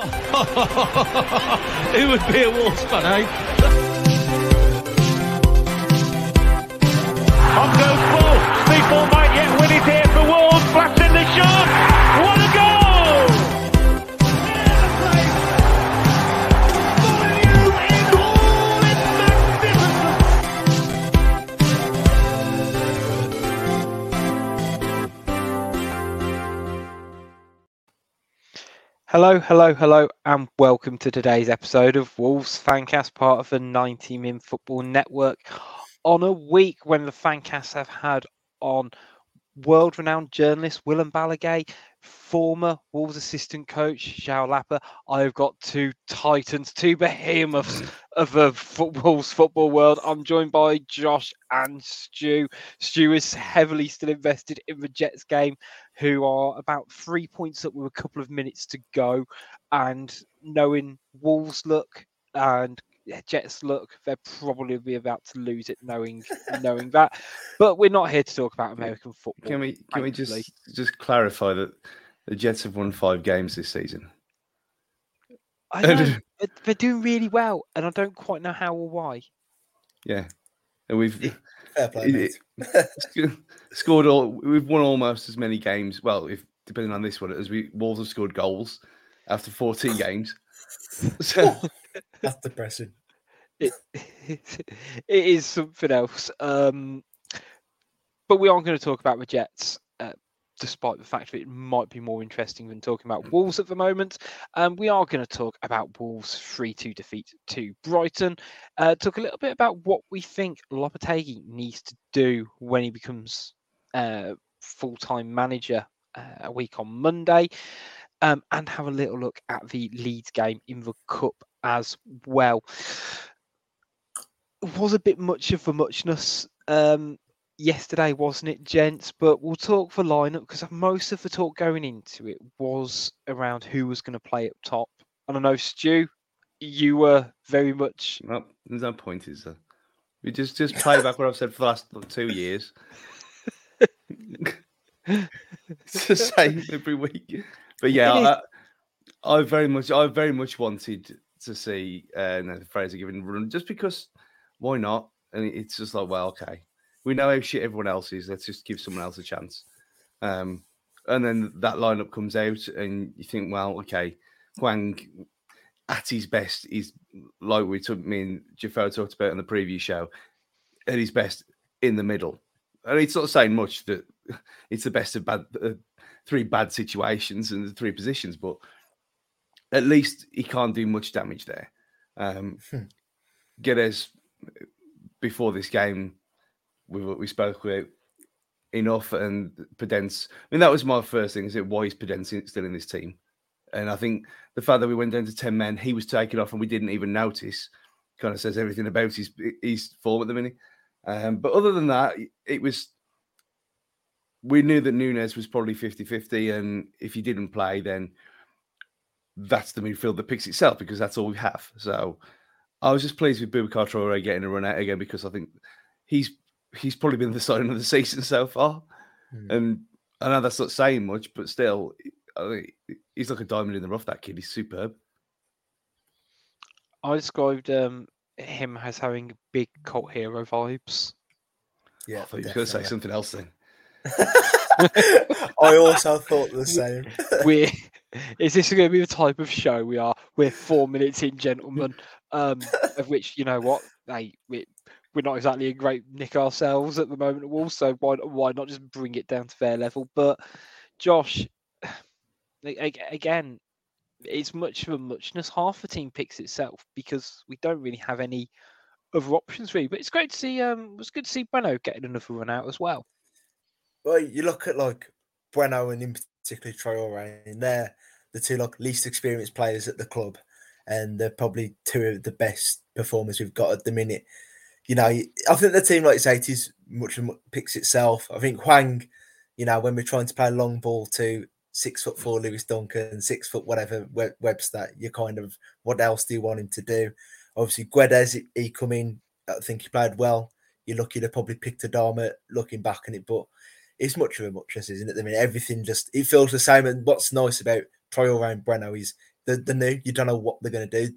Who would be a Wolves fan, eh? On goes. Hello, hello, hello, and welcome to today's episode of Wolves Fancast, part of the 90 Min Football Network. On a week when the Fancast have had on world renowned journalist Guillem Balagué, former Wolves assistant coach Zhao Lapper, I've got two titans, two behemoths of the Wolves football world. I'm joined by Josh and Stu. Stu is heavily still invested in the Jets game who are about three points up with a couple of minutes to go. And knowing Wolves look and Jets look, they're probably be about to lose it, knowing knowing that. But we're not here to talk about American football. Can we can we just just clarify that the Jets have won five games this season? I know they're, they're doing really well, and I don't quite know how or why. Yeah, and we've Fair play, mate. scored all. We've won almost as many games. Well, if depending on this one, as we Wolves have scored goals after 14 games. So That's depressing. It, it is something else. Um, but we aren't going to talk about the Jets, uh, despite the fact that it might be more interesting than talking about Wolves at the moment. Um, we are going to talk about Wolves' 3 2 defeat to Brighton. Uh, talk a little bit about what we think Lopetegui needs to do when he becomes uh, full time manager uh, a week on Monday. Um, and have a little look at the Leeds game in the Cup as well It was a bit much of a muchness um, yesterday, wasn't it, gents? But we'll talk for lineup because most of the talk going into it was around who was going to play up top. And I know, Stu, you were very much. Well, there's no point, is there? We just just play back what I've said for the last two years. it's the same every week. But yeah, I, I very much, I very much wanted to see uh, Nathan Fraser given a run, just because why not? And it's just like, well, okay, we know how shit everyone else is. Let's just give someone else a chance. Um, and then that lineup comes out, and you think, well, okay, Hwang at his best is like we took me and Jafar talked about in the previous show, at his best in the middle. And it's not saying much that it's the best of bad uh, three bad situations and the three positions, but at least he can't do much damage there. Um, Hmm. Guedes before this game, we we spoke about enough and Podence. I mean, that was my first thing: is it why is Podence still in this team? And I think the fact that we went down to ten men, he was taken off, and we didn't even notice, kind of says everything about his his form at the minute. Um, but other than that, it was we knew that Nunes was probably 50-50, and if he didn't play, then that's the midfield that picks itself because that's all we have. So I was just pleased with Boubacar Traore getting a run out again because I think he's he's probably been the sign of the season so far. Hmm. And I know that's not saying much, but still, I think he's like a diamond in the rough. That kid, he's superb. I described um, him as having big cult hero vibes. Yeah, I thought you were going to say something else then. I also thought the same. We're is this going to be the type of show we are? We're four minutes in, gentlemen. Um, of which you know what, hey, we we're not exactly a great nick ourselves at the moment. at Wolves, so why why not just bring it down to fair level? But Josh, again, it's much of a muchness. Half the team picks itself because we don't really have any other options really. But it's great to see. Um, it was good to see Bueno getting another run out as well. Well, you look at like Bueno and in particular Traore, and they're the two like least experienced players at the club, and they're probably two of the best performers we've got at the minute. You know, I think the team, like you say, it is much picks itself. I think Hwang, you know, when we're trying to play a long ball to six foot four Lewis Duncan, six foot whatever Webster, you kind of what else do you want him to do? Obviously, Guedes, he- come in. I think he played well. You're lucky to probably picked Adama looking back on it, but it's much of a muchness, isn't it? I mean, everything just it feels the same. And what's nice about Traore and Bueno is the the new. You don't know what they're gonna do.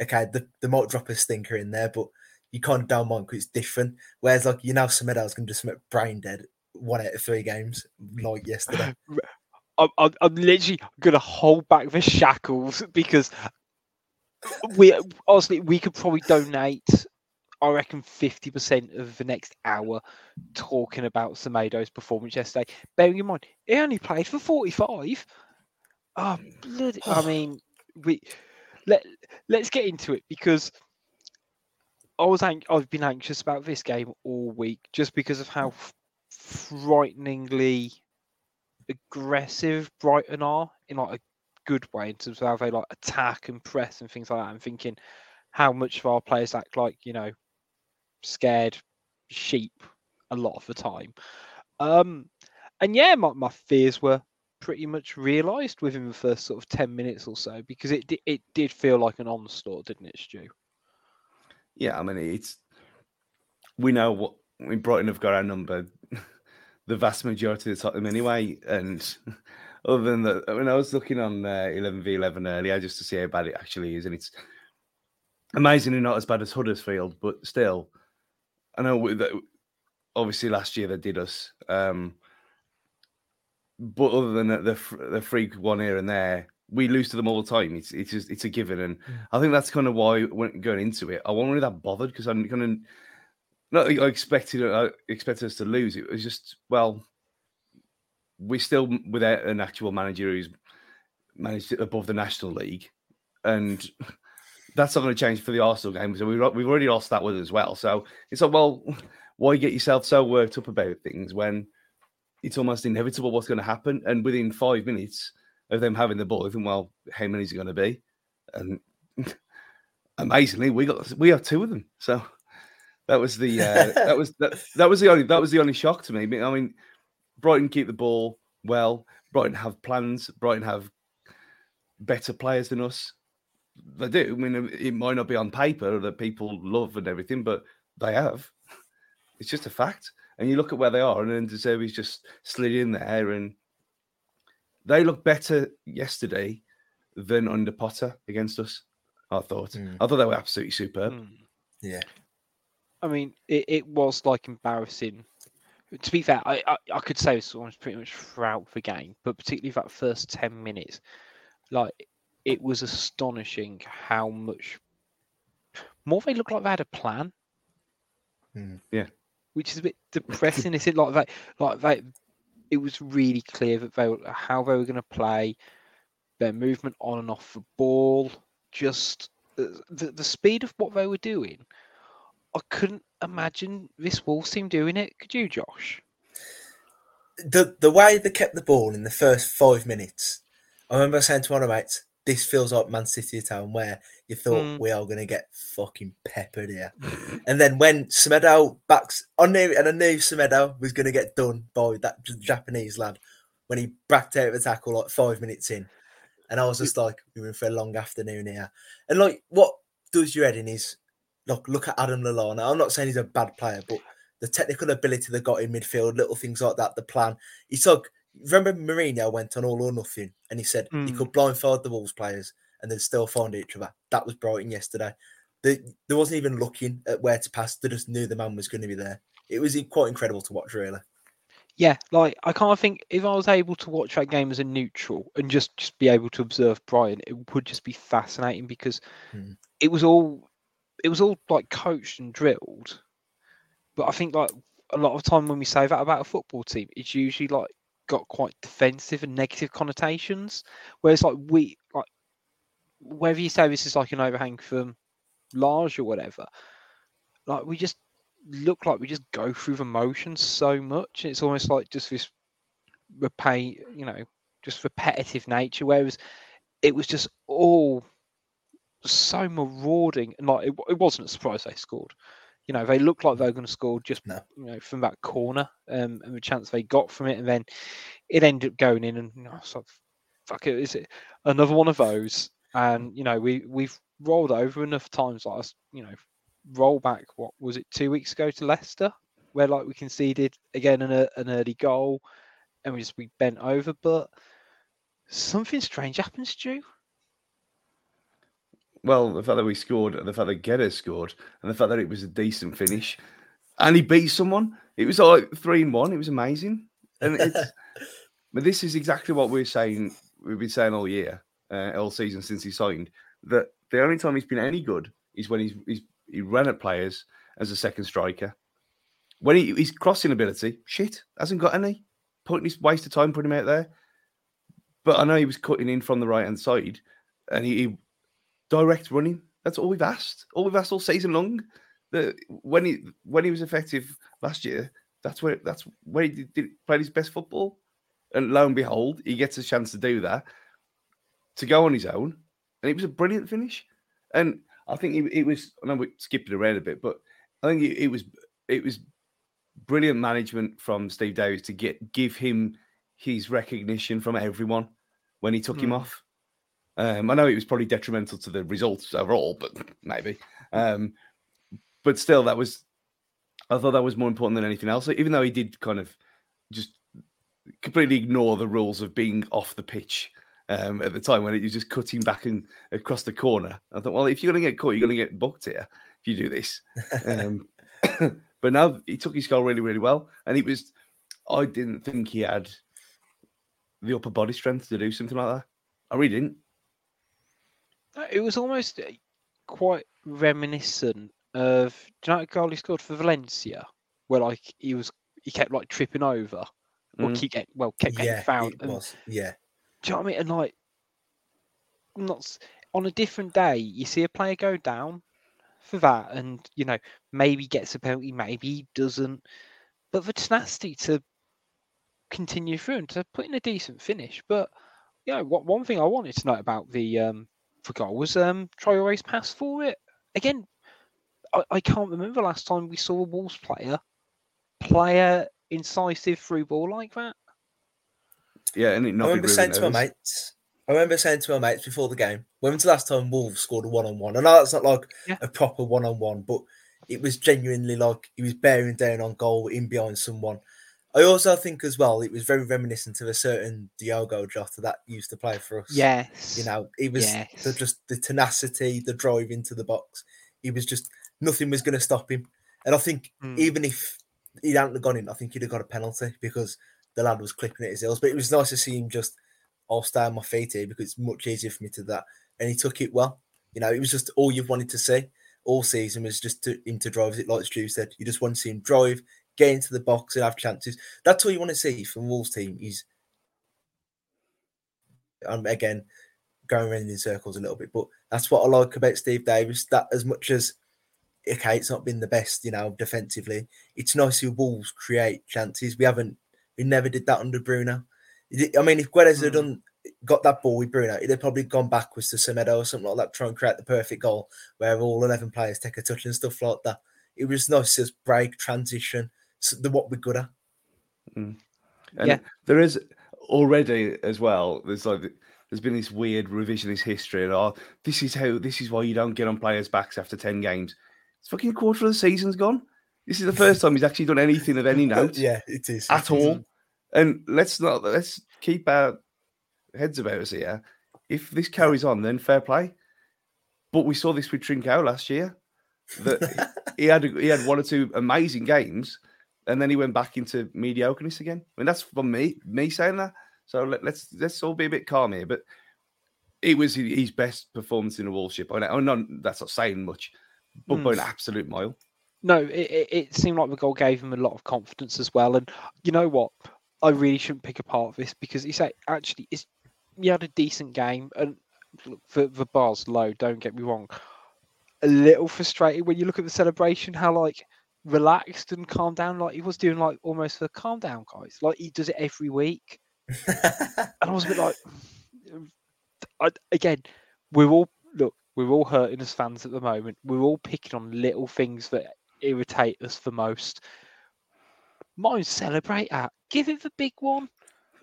Okay, the, they might drop stinker in there, but you can't down one because it's different. Whereas like you know Semedo's gonna do something brain dead one out of three games like yesterday. I'm, I'm, I'm literally going to hold back the shackles because we honestly we could probably donate. I reckon fifty percent of the next hour talking about Semedo's performance yesterday. Bearing in mind he only played for forty-five. Oh, bloody! I mean, we let let's get into it because I was ang- I've been anxious about this game all week just because of how frighteningly aggressive Brighton are in like a good way in terms of how they like attack and press and things like that. I'm thinking how much of our players act like, you know, scared sheep a lot of the time. Um and yeah, my, my fears were pretty much realised within the first sort of 10 minutes or so because it it did feel like an onslaught, didn't it, Stu? Yeah, I mean it's we know what I mean Brighton have got our number the vast majority of the time anyway. And other than that, when I was looking on uh, 11v11 earlier just to see how bad it actually is. And it's amazingly not as bad as Huddersfield, but still, I know that obviously last year they did us. Um, but other than the, the freak one here and there, we lose to them all the time. It's it's just it's a given, and. I think that's kind of why when going into it, I wasn't really that bothered because I'm kind of not I expected I expected us to lose. It was just well, we're still without an actual manager who's managed above the National League, and that's not going to change for the Arsenal game. So we've we've already lost that one as well. So it's like, well, why get yourself so worked up about things when it's almost inevitable what's going to happen? And within five minutes of them having the ball, think, well, how many is it going to be? And amazingly, we got we have two of them. So that was the uh, that was that, that was the only that was the only shock to me. I mean, Brighton keep the ball well. Brighton have plans. Brighton have better players than us. They do. I mean, it might not be on paper that people love and everything, but they have. It's just a fact. And you look at where they are, and then De Zerbi's just slid in there, and they looked better yesterday than under Potter against us. I thought. Mm. I thought they were absolutely superb. Mm. Yeah. I mean, it, it was like embarrassing. To be fair, I, I, I could say this was pretty much throughout the game, but particularly that first 10 minutes, like it was astonishing how much more they looked like they had a plan. Mm. Yeah. Which is a bit depressing, is it? Like that, like that, it was really clear that they were how they were going to play, their movement on and off the ball, just the, the, the speed of what they were doing I couldn't imagine this Wolves team doing it. Could you, Josh? The the way they kept the ball in the first five minutes, I remember saying to one of my mates, "This feels like Man City town where you thought mm. we are going to get fucking peppered here." and then when Semedo backs, I knew, and I knew Semedo was going to get done by that Japanese lad when he backed out of the tackle like five minutes in, and I was just like, "We're in for a long afternoon here." And like, what does your head in is look look at Adam Lallana. I'm not saying he's a bad player, but the technical ability they got in midfield, little things like that, the plan. He's like remember Mourinho went on all or nothing and he said mm. he could blindfold the Wolves players and they'd still find each other. That was Brighton yesterday. They, they wasn't even looking at where to pass. They just knew the man was going to be there. It was quite incredible to watch, really. Yeah, like I can't think if I was able to watch that game as a neutral and just just be able to observe Brighton, it would just be fascinating because mm. it was all it was all like coached and drilled. But I think like a lot of time when we say that about a football team, it's usually like got quite defensive and negative connotations. Whereas like we like whether you say this is like an overhang from large or whatever, like we just look like we just go through the motions so much. It's almost like just this repay, you know, just repetitive nature. Whereas it was just all so marauding, and like it, it wasn't a surprise they scored. You know, they looked like they were going to score just no. you know from that corner, um, and the chance they got from it, and then it ended up going in, and you know, so fuck it, is it another one of those? And you know, we we've rolled over enough times, like us, you know, roll back. What was it two weeks ago to Leicester, where like we conceded again an, an early goal, and we just we bent over, but something strange happens, Stu Well, the fact that we scored, and the fact that Guedes scored, and the fact that it was a decent finish, and he beat someone. It was like three and one. It was amazing, and it's. but this is exactly what we're saying. We've been saying all year, uh, all season since he signed. That the only time he's been any good is when he's, he's he ran at players as a second striker. When he, he's crossing ability, shit, hasn't got any. Putting his waste of time putting him out there. But I know he was cutting in from the right hand side, and he, he direct running. That's all we've asked. All we've asked all season long. The when he when he was effective last year, that's where that's where he did, did played his best football. And lo and behold, he gets a chance to do that, to go on his own, and it was a brilliant finish. And I think it, it was. I know we're skipping around a bit, but I think it, it was it was brilliant management from Steve Davis to get give him his recognition from everyone when he took him Mm. off. Um, I know it was probably detrimental to the results overall, but maybe. Um, but still, that was. I thought that was more important than anything else. Even though he did kind of just completely ignore the rules of being off the pitch um, at the time when it was just cutting back and across the corner. I thought, well, if you're going to get caught, you're going to get booked here if you do this. Um, but now he took his goal really, really well, and it was. I didn't think he had the upper body strength to do something like that. I really didn't. Uh, It was almost uh, quite reminiscent of. Do you know that goal he scored for Valencia, where like he was he kept like tripping over, or Mm. keep get well kept getting yeah, found. it and- was. Yeah, Do you know what I mean? And like, not on a different day, you see a player go down for that, and you know maybe gets a penalty, maybe he doesn't. But the tenacity to continue through and to put in a decent finish. But you know, what one thing I wanted to know about the um for goal was um Traore's pass for it. Again, I, I can't remember last time we saw a Wolves player player incisive through ball like that. Yeah, and it I remember saying to my mates. I remember saying to my mates before the game, when was the last time Wolves scored a one on one? I know that's not like Yeah. a proper one on one, but it was genuinely like he was bearing down on goal in behind someone. I also think as well it was very reminiscent of a certain Diogo Jota that used to play for us. Yes. You know, it was the, just the tenacity, the drive into the box. He was just nothing was going to stop him. And I think Mm. even if he hadn't have gone in, I think he'd have got a penalty because the lad was clipping at his heels. But it was nice to see him just, I'll stay on my feet here because it's much easier for me to do that. And he took it well. You know, it was just all you've wanted to see all season was just to, him to drive. As it like Stu said, you just want to see him drive, get into the box, and have chances. That's all you want to see from Wolves team. Is um, again going around in circles a little bit, but that's what I like about Steve Davis. That as much as okay, it's not been the best, you know, defensively. It's nice see Wolves create chances. We haven't, we never did that under Bruno. I mean, if Guedes had Hmm. done got that ball with Bruno, he'd have probably gone backwards to Semedo or something like that, try and create the perfect goal where all eleven players take a touch and stuff like that. It was nice to just break transition, the what we're good at. Mm. And Yeah. there is already as well. There's like there's been this weird revisionist history, and oh, this is how this is why you don't get on players' backs after ten games. It's fucking quarter of the season's gone. This is the first time he's actually done anything of any note yeah, it is at it is. all. And let's not let's keep our heads about us here. If this carries on, then fair play. But we saw this with Trincao last year. That he had he had one or two amazing games, and then he went back into mediocreness again. I mean, that's from me me saying that. So let, let's let's all be a bit calm here. But it was his best performance in a. I know, I know that's not saying much, but Hmm. by an absolute mile. No, it, it, it seemed like the goal gave him a lot of confidence as well. And you know what? I really shouldn't pick apart this because he said actually it's you had a decent game and look, the the bar's low. Don't get me wrong. A little frustrated when you look at the celebration, how like relaxed and calm down, like he was doing, like almost the calm down guys. Like he does it every week, and I was a bit like, I, again, we're all look, we're all hurting as fans at the moment. We're all picking on little things that irritate us the most. Mine celebrate at. Give it the big one.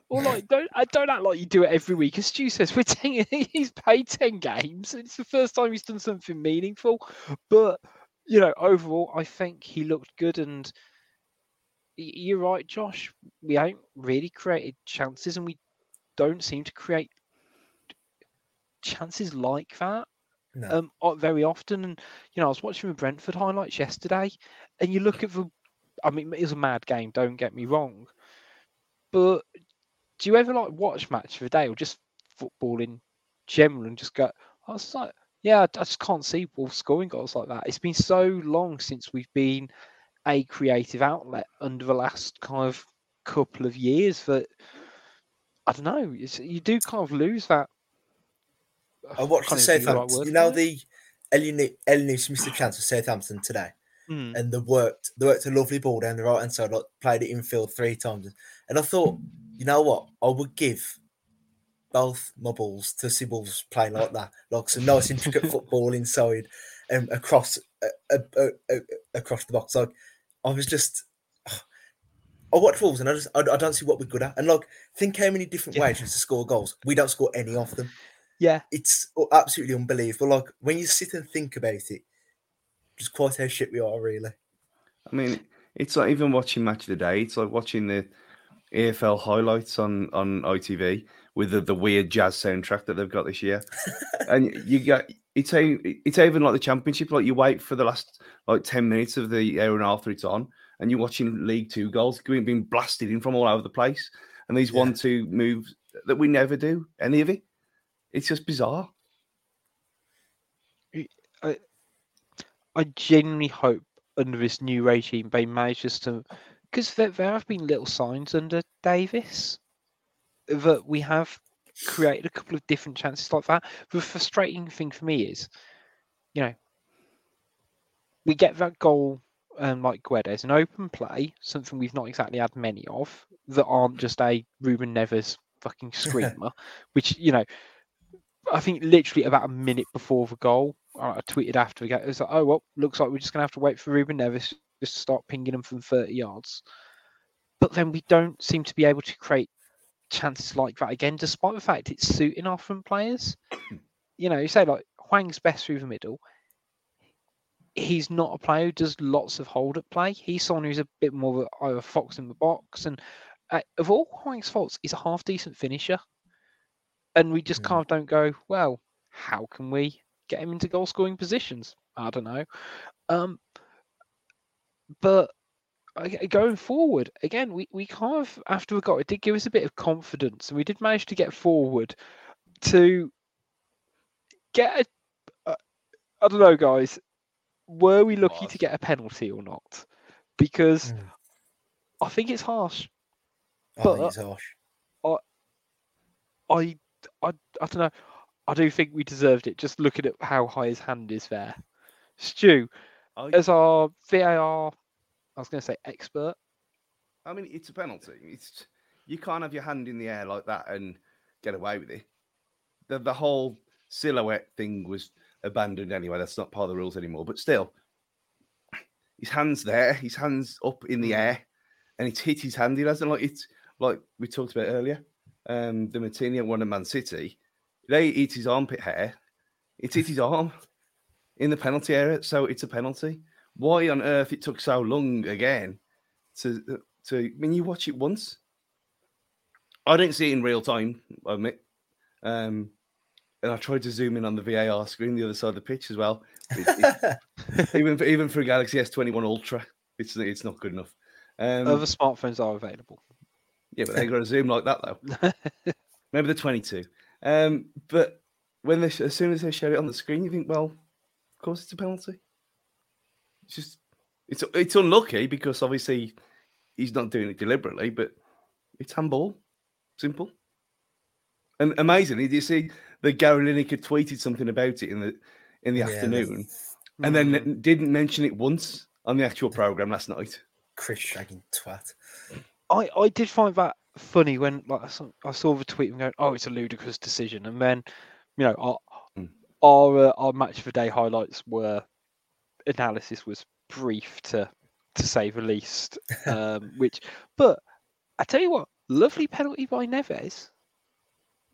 Or like don't I don't act like you do it every week. As Stu says, we're ten, he's played ten games. It's the first time he's done something meaningful. But you know, overall, I think he looked good. And you're right, Josh. We haven't really created chances, and we don't seem to create chances like that. No. um, very often. And you know, I was watching the Brentford highlights yesterday, and you look at the. I mean, it was a mad game. Don't get me wrong, but do you ever like watch match of the day or just football in general and just go? I was like, yeah, I just can't see Wolves scoring goals like that. It's been so long since we've been a creative outlet under the last kind of couple of years that I don't know. It's, you do kind of lose that. I watched the can't even think the right Southampton. word you know the missed a chance for Southampton today, Hmm. and they worked. They worked a lovely ball down the right hand side. Like played it infield three times, and I thought, you know what, I would give both my balls to see Wolves play like that, like some nice intricate football inside and across uh, uh, uh, uh, across the box. Like I was just. I watch Wolves and I just I, I don't see what we're good at. And like think how many different Yeah. ways to score goals. We don't score any of them Yeah, it's absolutely unbelievable. Like when you sit and think about it, just quite how shit we are, really. I mean, it's like even watching match of the day. It's like watching the EFL highlights on on ITV with the, the weird jazz soundtrack that they've got this year, and you get it's a it's even like the championship. Like you wait for the last like ten minutes of the hour and a half that it's on, and you're watching League Two goals being being blasted in from all over the place, and these Yeah. one two moves that we never do any of it. It's just bizarre. I genuinely hope under this new regime they manages to, because there, there have been little signs under Davis that we have created a couple of different chances like that. The frustrating thing for me is, you know, we get that goal um, like Guedes, an open play, something we've not exactly had many of, that aren't just a Ruben Neves fucking screamer, which, you know, I think literally about a minute before the goal, I tweeted after we got it was like, oh well, looks like we're just gonna have to wait for Ruben Neves just to start pinging them from 30 yards. But then we don't seem to be able to create chances like that again, despite the fact it's suiting our front players. you know, you say like Hwang's best through the middle. He's not a player who does lots of hold up play. He's someone who's a bit more of a, fox in the box. And uh, of all Hwang's faults, he's a half decent finisher. And we just Mm. kind of don't go, well, how can we get him into goal scoring positions? I don't know. Um, but going forward, again, we, we kind of, after we got it, did give us a bit of confidence and we did manage to get forward to get a. Uh, I don't know, guys. Were we lucky to get a penalty or not? Because Mm. I think it's harsh. I But- think it's harsh. I, I, I don't know. I do think we deserved it. Just looking at how high his hand is there. Stu, I, as our VAR, I was going to say expert. I mean, it's a penalty. It's you can't have your hand in the air like that and get away with it. The the whole silhouette thing was abandoned anyway. That's not part of the rules anymore. But still, his hands there, his hands up in the air, and it's hit his hand. He doesn't like it's like we talked about earlier. Um, the Martini one at Man City, they eat his armpit hair. It's hit his arm in the penalty area, so it's a penalty. Why on earth it took so long again to to when you watch it once? I didn't see it in real time, I admit. Um, and I tried to zoom in on the VAR screen, the other side of the pitch as well. It- it- even for, even for a Galaxy S21 Ultra, it's it's not good enough. Um, Other smartphones are available. yeah, but they got to zoom like that though. Maybe the 22. Um, but when they as soon as they show it on the screen, you think, well, of course it's a penalty. It's just it's it's unlucky because obviously he's not doing it deliberately, but it's handball, simple. And amazing. Did you see that Gary Lineker tweeted something about it in the in the Yeah, the- afternoon, and then Mm. n- didn't mention it once on the actual program last night? Chris shagging twat. I, I did find that funny when like I saw, I saw the tweet and going, oh, it's a ludicrous decision, and then you know our Mm. our, uh, our match of the day highlights were analysis was brief to to say the least. Um, which, but I tell you what, lovely penalty by Neves.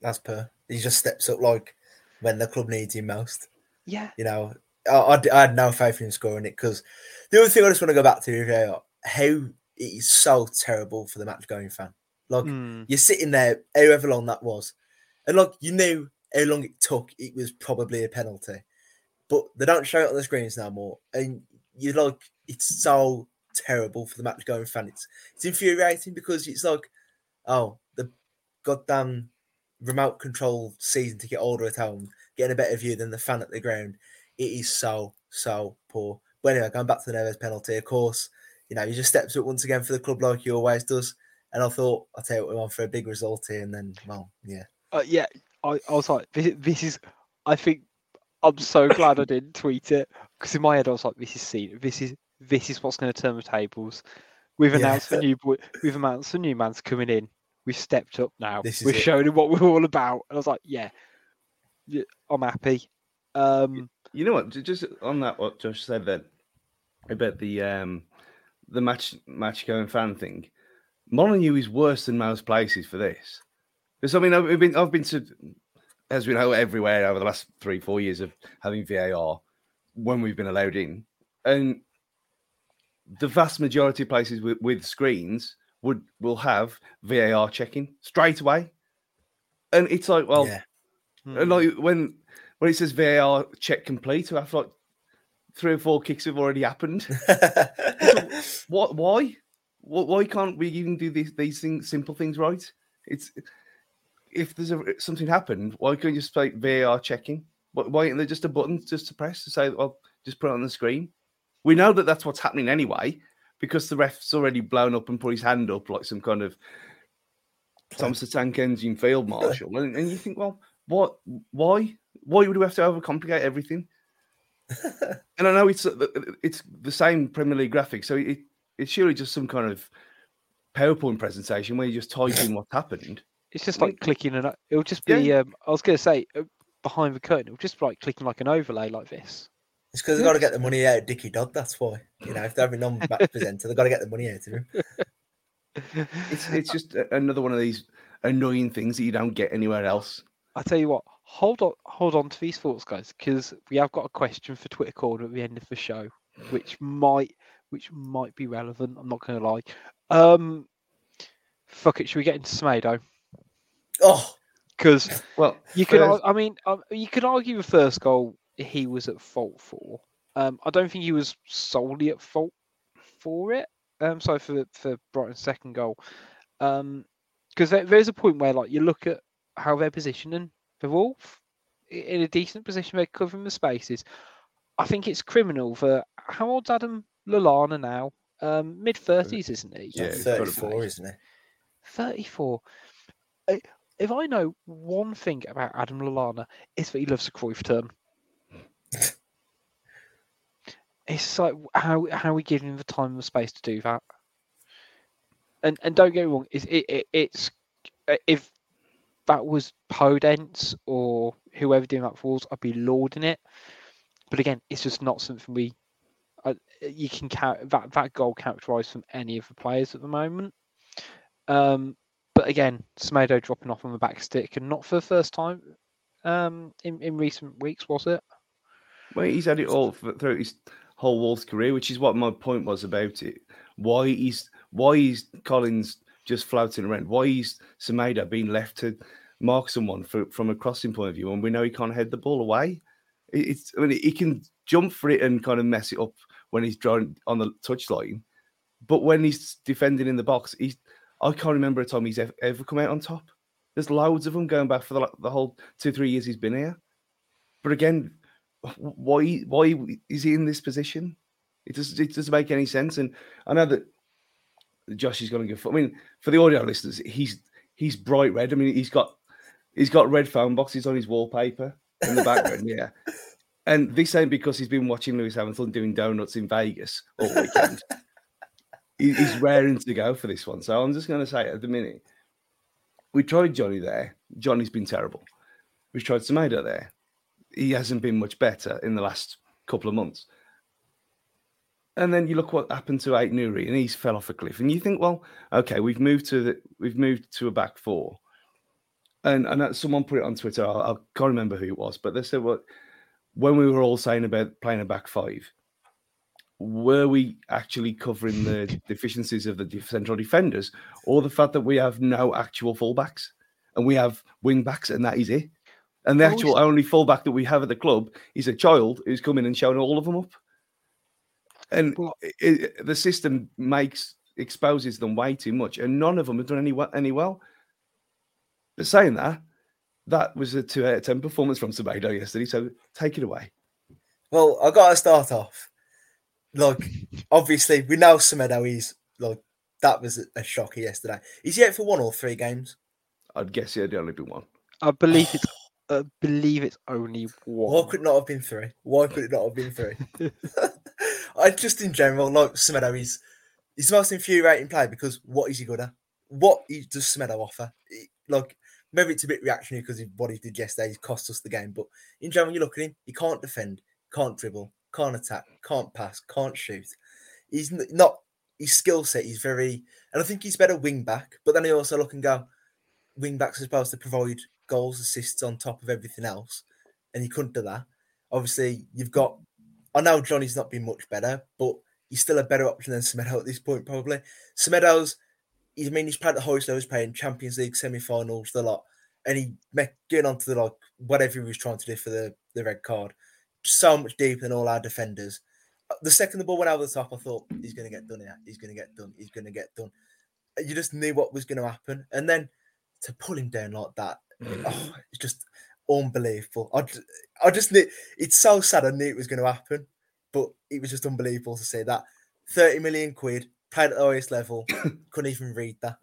That's per. He just steps up like when the club needs him most. Yeah, You know, I, I, I had no faith in scoring it because the other thing I just want to go back to is how it is so terrible for the match going fan. Like Mm, you're sitting there, however long that was, and like you knew how long it took, it was probably a penalty. But they don't show it on the screens no more. And you like it's so terrible for the match going fan. It's it's infuriating because it's like, oh, the goddamn remote control season to get older at home, getting a better view than the fan at the ground. It is so, so poor. But anyway, going back to the Neves penalty, of course, you know, he just steps up once again for the club like he always does. And I thought, I'll tell you what, we're on for a big result here. And then, well, yeah. Uh, yeah, I, I was like, this, this is. I think I'm so glad I didn't tweet it because in my head I was like, this is seen. This is this is what's going to turn the tables. We've Yeah. announced the new boy. We've announced the new man's coming in. We've stepped up now. We're showing him what we're all about. And I was like, yeah, yeah I'm happy. Um, You know what? Just on that, what Josh said then about the um the match match going fan thing. Molyneux is worse than most places for this. Because I mean, I've been I've been to as we know everywhere over the last three four years of having VAR when we've been allowed in, and the vast majority of places with, with screens would will have VAR checking straight away, and it's like well. yeah. And like hmm. when when it says VAR check complete, after like three or four kicks have already happened. what? Why? Wh- Why can't we even do these these things, simple things right? It's if there's a, something happened, why can't you just say VAR checking? Why, why isn't there just a button just to press to say, well, just put it on the screen? We know that that's what's happening anyway because the ref's already blown up and put his hand up like some kind of Thomas the Tank Engine field marshal, and, and you think, well, what? Why? Why would we have to overcomplicate everything? and I know it's it's the same Premier League graphic, so it, it's surely just some kind of PowerPoint presentation where you just type in what's happened. It's just like clicking and it'll just be. Um, I was going to say uh, behind the curtain, it'll just be like clicking like an overlay like this. It's because they've got to get the money out of Dicky Dodd. That's why. You know, if they're having non-match presenter, they've got to get the money out of him. It's it's just another one of these annoying things that you don't get anywhere else. I tell you what, hold on, hold on to these thoughts, guys, because we have got a question for Twitter Corner at the end of the show, which might, which might be relevant. I'm not going to lie. Um, fuck it, should we get into Semedo? Oh, Because Well, you could, first- I mean, um, you could argue the first goal he was at fault for. Um, I don't think he was solely at fault for it. Um, sorry for for Brighton's second goal. Um, because there, there's a point where like you look at how they're positioning, they're all in a decent position. They're covering the spaces. I think it's criminal for how old's Adam Lallana now? Um, mid thirties, isn't he? Yeah, it's gotta be. 34, isn't it? 34. I- If I know one thing about Adam Lallana, it's that he loves a Cruyff turn. it's like how how we give him the time and the space to do that. And and don't get me wrong, it's it, it, it's uh, if that was Podence or whoever doing that for us, I'd be lauding it. But again, it's just not something we uh, you can count that that goal characterised from any of the players at the moment. Um, but again, Semedo dropping off on the back stick, and not for the first time um, in in recent weeks, was it? Well, he's had it all th- throughout his whole Wolves career, which is what my point was about it. Why is why is Collins just floating around? Why is Semedo being left to mark someone for, from a crossing point of view, and we know he can't head the ball away? It- It's I mean he can jump for it and kind of mess it up when he's drawn on the touchline, but when he's defending in the box, he's I can't remember a time he's ever, ever come out on top. There's loads of them going back for the, the whole two three years he's been here. But again, why why is he in this position? It doesn't it doesn't make any sense. And I know that Josh is going to go. I mean, for the audio listeners, he's he's bright red. I mean, he's got he's got red phone boxes on his wallpaper in the background. yeah, and this ain't because he's been watching Lewis Hamilton doing donuts in Vegas all weekend. He- he's raring to go for this one. So I'm just going to say at the minute, we tried Johnny there. Johnny's been terrible. We tried Semedo there he hasn't been much better in the last couple of months. And then you look what happened to Ait Nuri, and he's fell off a cliff. And you think, well, okay, we've moved to the we've moved to a back four. And and that- someone put it on Twitter. I, I can't remember who it was, but they said, "What when we were all saying about playing a back five, were we actually covering the deficiencies of the central defenders, or the fact that we have no actual fullbacks and we have wing backs, and that is it? And the actual only fullback that we have at the club is a child who's come in and shown all of them up. And Well- i i the system makes exposes them way too much, and none of them have done any we- any well. But saying that, that was a two out of ten performance from Semedo yesterday. So take it away. Well, I got to start off. Like, obviously, we know Semedo is like that was a- a shocker yesterday. Is he out for one or three games? I'd guess he'd only be one. I believe it's I believe it's only one. Why could it not have been three? Why could it not have been three? I just in general like Semedo is he's the most infuriating player because what is he good at? What he, does Semedo offer? He- like maybe it's a bit reactionary because of what he did yesterday. He cost us the game, but in general, you look at him. He can't defend, can't dribble, can't attack, can't pass, can't shoot. He's not his skill set. He's very, and I think he's better wing back. But then I also look and go, wing backs are supposed to provide goals, assists on top of everything else, and he couldn't do that. Obviously, you've got. I know Johnny's not been much better, but he's still a better option than Semedo at this point, probably. Semedo's, I mean, he's played at the highest level, he's playing Champions League semi-finals, the lot, and he me- getting onto the like whatever he was trying to do for the the red card, so much deeper than all our defenders. Uh, The second the ball went over the top, I thought he's going to get done here. He's going to get done. He's going to get done. You just knew what was going to happen, and then to pull him down like that, oh, it's just unbelievable. I, ju- I just knew it's so sad. I knew it was going to happen, but it was just unbelievable to see that. 30 million quid, played at the highest level, couldn't even read that.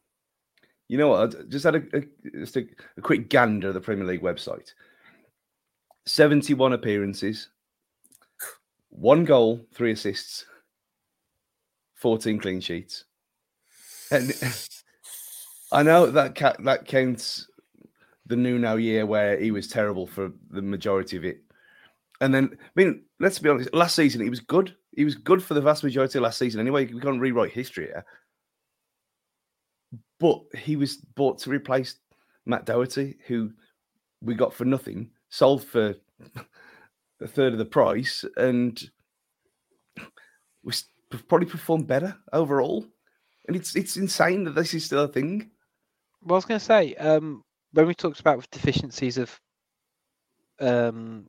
You know what? I just had a, a, just a, a quick gander of the Premier League website. 71 appearances, one goal, three assists, 14 clean sheets. And I know that ca- that counts the Nuno year where he was terrible for the majority of it. And then, I mean, let's be honest, last season he was good. He was good for the vast majority of last season. Anyway, we can't rewrite history here. But he was bought to replace Matt Doherty, who we got for nothing, sold for a third of the price, and we probably performed better overall. And it's it's insane that this is still a thing. Well, I was going to say, um, when we talked about deficiencies of um,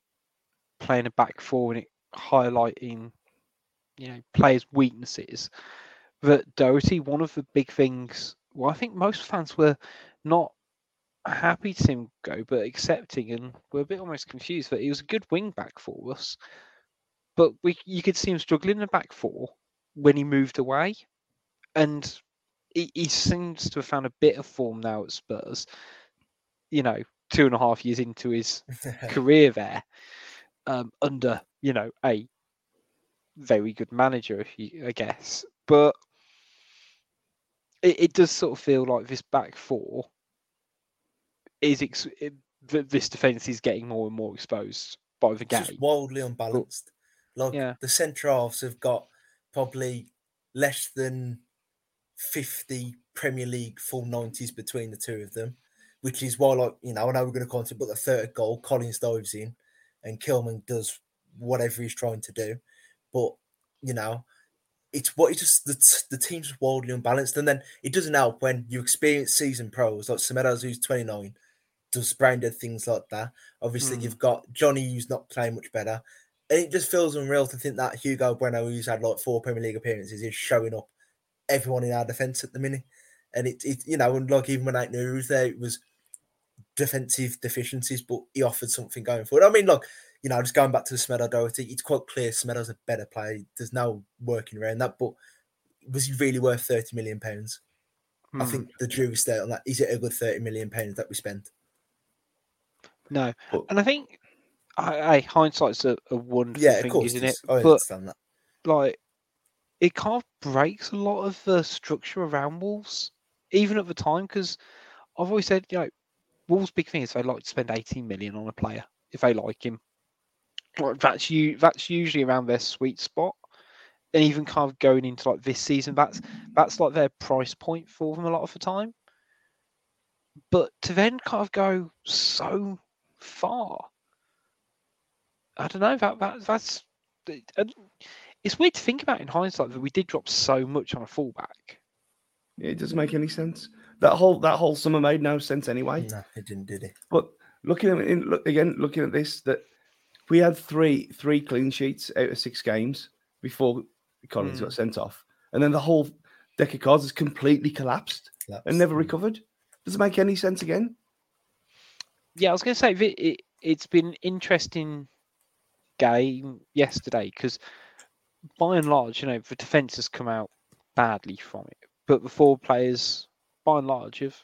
playing a back four and it highlighting, you know, players' weaknesses, that Doherty, one of the big things, well, I think most fans were not happy to see him go, but accepting and we're a bit almost confused that he was a good wing back for us. But we, you could see him struggling in the back four when he moved away, and he, he seems to have found a bit of form now at Spurs. You know, two and a half years into his career there, um, under you know a very good manager, if you I guess. But it, it does sort of feel like this back four is ex- this defense is getting more and more exposed by the game. just wildly unbalanced. Like Yeah. the centre halves have got probably less than 50 Premier League full 90s between the two of them, which is why, like, you know, I know we're going to come to, but the third goal, Collins dives in and Kilman does whatever he's trying to do. But, you know, it's what it's just the, the team's wildly unbalanced. And then it doesn't help when you experience season pros like Semedo's, who's 29, does branded things like that. Obviously, Mm. you've got Johnny, who's not playing much better. And it just feels unreal to think that Hugo Bueno, who's had like four Premier League appearances, is showing up everyone in our defence at the minute. And it, it you know, and like even when Ait Nuru was there, it was defensive deficiencies, but he offered something going forward. I mean, look, you know, just going back to the Semedo Doherty, it's quite clear Semedo's a better player. There's no working around that, but was he really worth 30 million pounds? I Hmm. think the jury's there on that. Is it a good 30 million pounds that we spent? No, But- and I think I, I hindsight's a, a wonderful Yeah, of thing, course. isn't it. I But understand that. like, it kind of breaks a lot of the structure around Wolves, even at the time, because I've always said, you know, Wolves' big thing is they like to spend 18 million on a player if they like him. Like that's you. That's usually around their sweet spot, and even kind of going into like this season, that's that's like their price point for them a lot of the time. But to then kind of go so far, I don't know. That that that's it's weird to think about in hindsight that we did drop so much on a fullback. It doesn't make any sense. That whole that whole summer made no sense anyway. No, it didn't, did it? But looking at in, look, again, looking at this, that we had three three clean sheets out of six games before Collins Hmm. got sent off, and then the whole deck of cards has completely collapsed and never recovered. Does it make any sense again? Yeah, I was going to say it, it, it's been an interesting game yesterday because by and large, you know, the defence has come out badly from it, but the four players, by and large, have,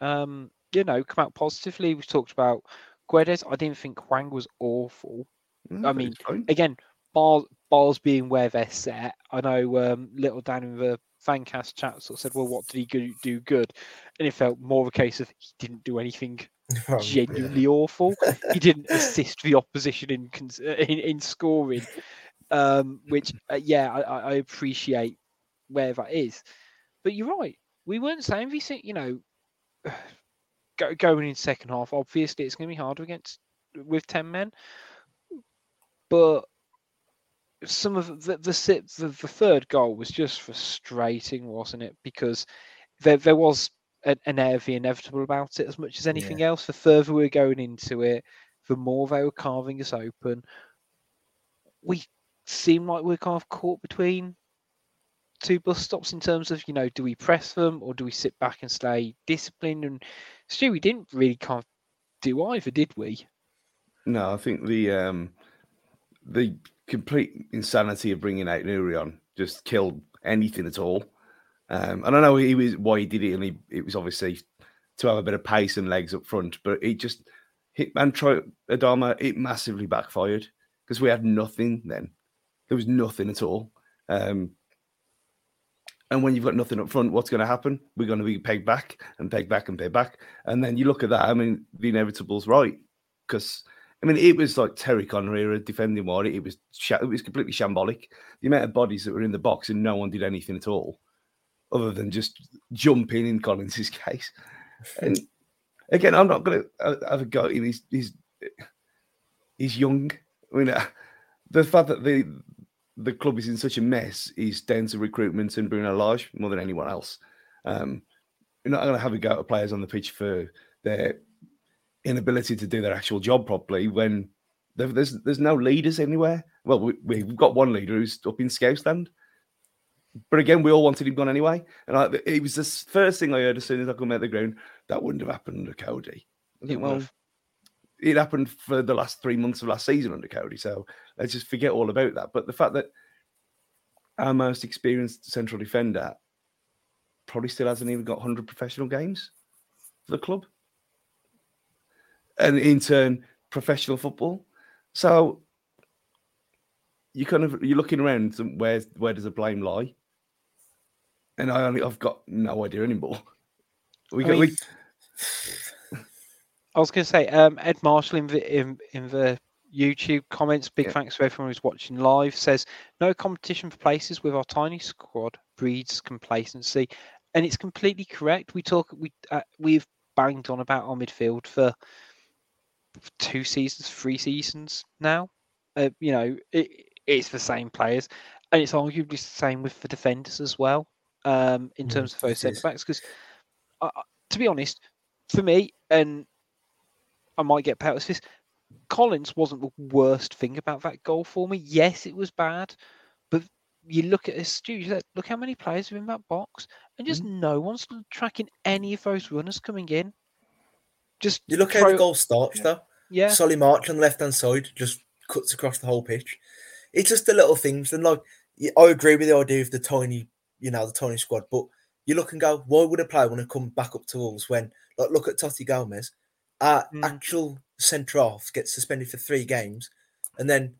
um, you know, come out positively. We've talked about Guedes. I didn't think Hwang was awful. Mm, I mean. Again, bars, bars being where they're set. I know um, Little Dan in the Fancast chat sort of said, well, what did he do good? And it felt more of a case of he didn't do anything Yeah. genuinely awful. He didn't assist the opposition in in, in scoring, um, which uh, yeah, I, I appreciate where that is. But you're right. We weren't saying anything. You know, go, going in second half. Obviously, it's going to be harder against with ten men, but some of the the, the the third goal was just frustrating, wasn't it? Because there there was an, an air of the inevitable about it as much as anything else. The further we're going into it, the more they were carving us open. We seem like we are kind of caught between two bus stops in terms of, you know, do we press them or do we sit back and stay disciplined? And Stu, we didn't really kind of do either, did we? No, I think the um, the complete insanity of bringing out Nouri on just killed anything at all. Um, and I know he was why he did it, and he, it was obviously to have a bit of pace and legs up front, but it just hit and Troy Adama. It massively backfired because we had nothing then. There was nothing at all. Um, and when you've got nothing up front, what's going to happen? We're going to be pegged back and pegged back and pegged back. And then you look at that. I mean, the inevitable's right because I mean, it was like Terry Connor era defending wide. It was it was completely shambolic. The amount of bodies that were in the box and no one did anything at all, other than just jumping in Collins's case. And again, I'm not going to have a go. He's he's he's young. I mean, uh, the fact that the the club is in such a mess is down to recruitment and Bruno Lage more than anyone else. Um, you're not going to have a go at players on the pitch for their inability to do their actual job properly when there's there's no leaders anywhere. Well, we, we've got one leader who's up in Scousland, but again, we all wanted him gone anyway. And I, it was the first thing I heard as soon as I come out the ground. That wouldn't have happened under Coady. It well, would've. it happened for the last three months of last season under Coady. So let's just forget all about that. But the fact that our most experienced central defender probably still hasn't even got 100 professional games for the club. And in turn, professional football. So you kind of you're looking around where where does the blame lie? And I only I've got no idea anymore. We I got mean, we, I was going to say, um, Ed Marshall in the in, in the YouTube comments, big Yeah. thanks to everyone who's watching live. Says no competition for places with our tiny squad breeds complacency, and it's completely correct. We talk we uh, we've banged on about our midfield for two seasons, three seasons now. Uh, you know, it, it's the same players, and it's arguably the same with the defenders as well. Um, in Mm, terms of those centre backs, because to be honest, for me, and I might get put this. Collins wasn't the worst thing about that goal for me. Yes, it was bad, but you look at his studio. Look how many players are in that box, and just no one's tracking any of those runners coming in. Just You look at how the goal starts though. yeah, Solly March on the left hand side just cuts across the whole pitch. It's just the little things, and like I agree with the idea of the tiny, you know, the Tony squad. But you look and go, why would a player want to come back up to Wolves when, like, look at Toti Gomes, our Mm. actual centre half gets suspended for three games, and then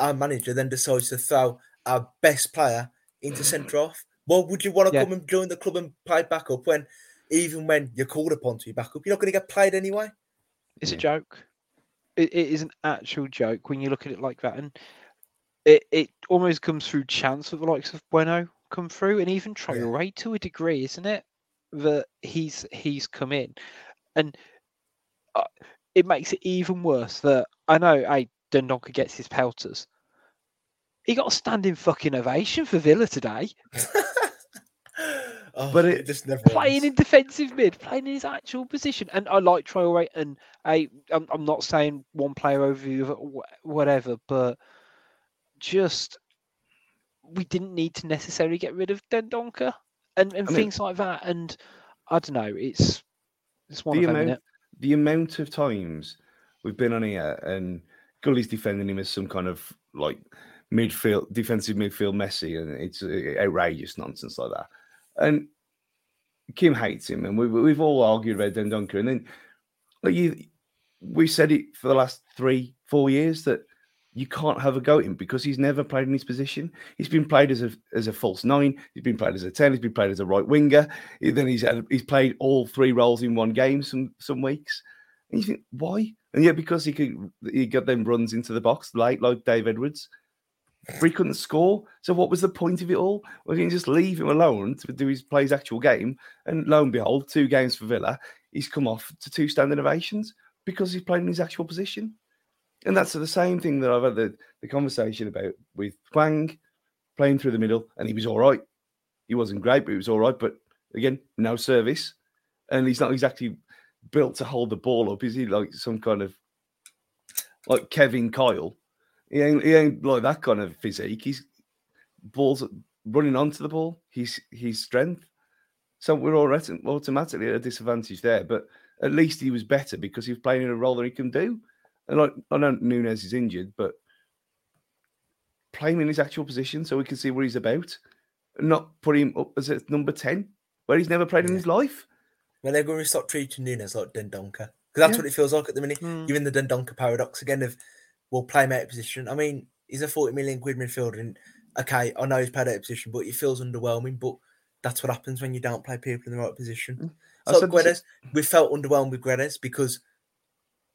our manager then decides to throw our best player into centre half. Why would you want to Yeah. come and join the club and play back up when, even when you're called upon to be back up, you're not going to get played anyway? it's Yeah. a joke. It, it is an actual joke when you look at it like that, and it, it almost comes through chance that the likes of Bueno come through, and even Traore to a degree, isn't it? That he's he's come in, and uh, it makes it even worse that I know. Hey, Dendoncker gets his pelters. He got a standing fucking ovation for Villa today. Oh, But it- just never playing ends. in defensive mid, playing in his actual position. And I like Traore, and I, I'm, I'm not saying one player over the other, wh- whatever, but just we didn't need to necessarily get rid of Dendoncker and, and I mean- things like that. And I don't know, it's it's one the of them, amount, innit? the amount of times we've been on here and Gully's defending him as some kind of like midfield defensive midfield Messi, and it's uh, outrageous nonsense like that. And Kim hates him, and we, we've all argued about Dendoncker. And then like you, we said it for the last three, four years that you can't have a go at him because he's never played in his position. He's been played as a as a false nine. He's been played as a ten. He's been played as a right winger. Then he's had, he's played all three roles in one game some some weeks. And you think why? And yet because he could he got them runs into the box late like Dave Edwards, he couldn't score. So what was the point of it all? We can just leave him alone to do his play his actual game. And lo and behold, two games for Villa, he's come off to two standing ovations because he's playing in his actual position. And that's the same thing that I've had the, the conversation about with Hwang playing through the middle, and he was all right. He wasn't great, but he was all right. But again, no service. And he's not exactly built to hold the ball up. Is he like some kind of like Kevin Kyle? He ain't, he ain't like that kind of physique. He's balls running onto the ball. He's his strength. So we're all automatically at a disadvantage there. But at least he was better because he was playing in a role that he can do. And like I know Nunes is injured, but play him in his actual position so we can see what he's about. Not put him up as a number 10, where he's never played in his life. When they're going to stop treating Nunes like Dendoncker. Because that's Yeah. what it feels like at the minute. Mm. You're in the Dendoncker paradox again of, well, play him out of position. I mean, he's a 40 million quid midfielder. And okay, I know he's played out of position, but he feels underwhelming. But that's what happens when you don't play people in the right position. Mm. So said Guedes, we felt underwhelmed with Guedes because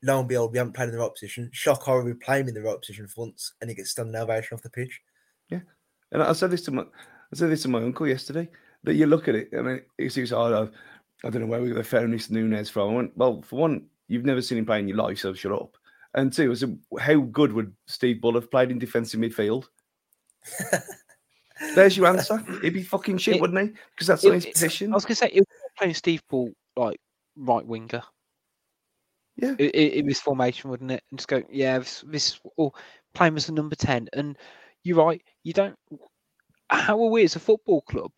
lo and behold, we haven't played in the right position. Shock horror, we play him in the right position for once and he gets standing ovation off the pitch. Yeah, and I said this to my, I said this to my uncle yesterday. That you look at it. I mean, he says, "Oh, I, I don't know where we found this Nunes from." I went, "Well, for one, you've never seen him play in your life, so shut up." And two, I said, "How good would Steve Bull have played in defensive midfield?" There's your answer. He'd be fucking shit, It- wouldn't he? Because that's it- not his it- position. I was going to say, it was playing Steve Bull like right winger. Yeah. It, it, it was formation, wouldn't it? And just go, yeah, this, this or play him as a number 10. And you're right, you don't. How are we as a football club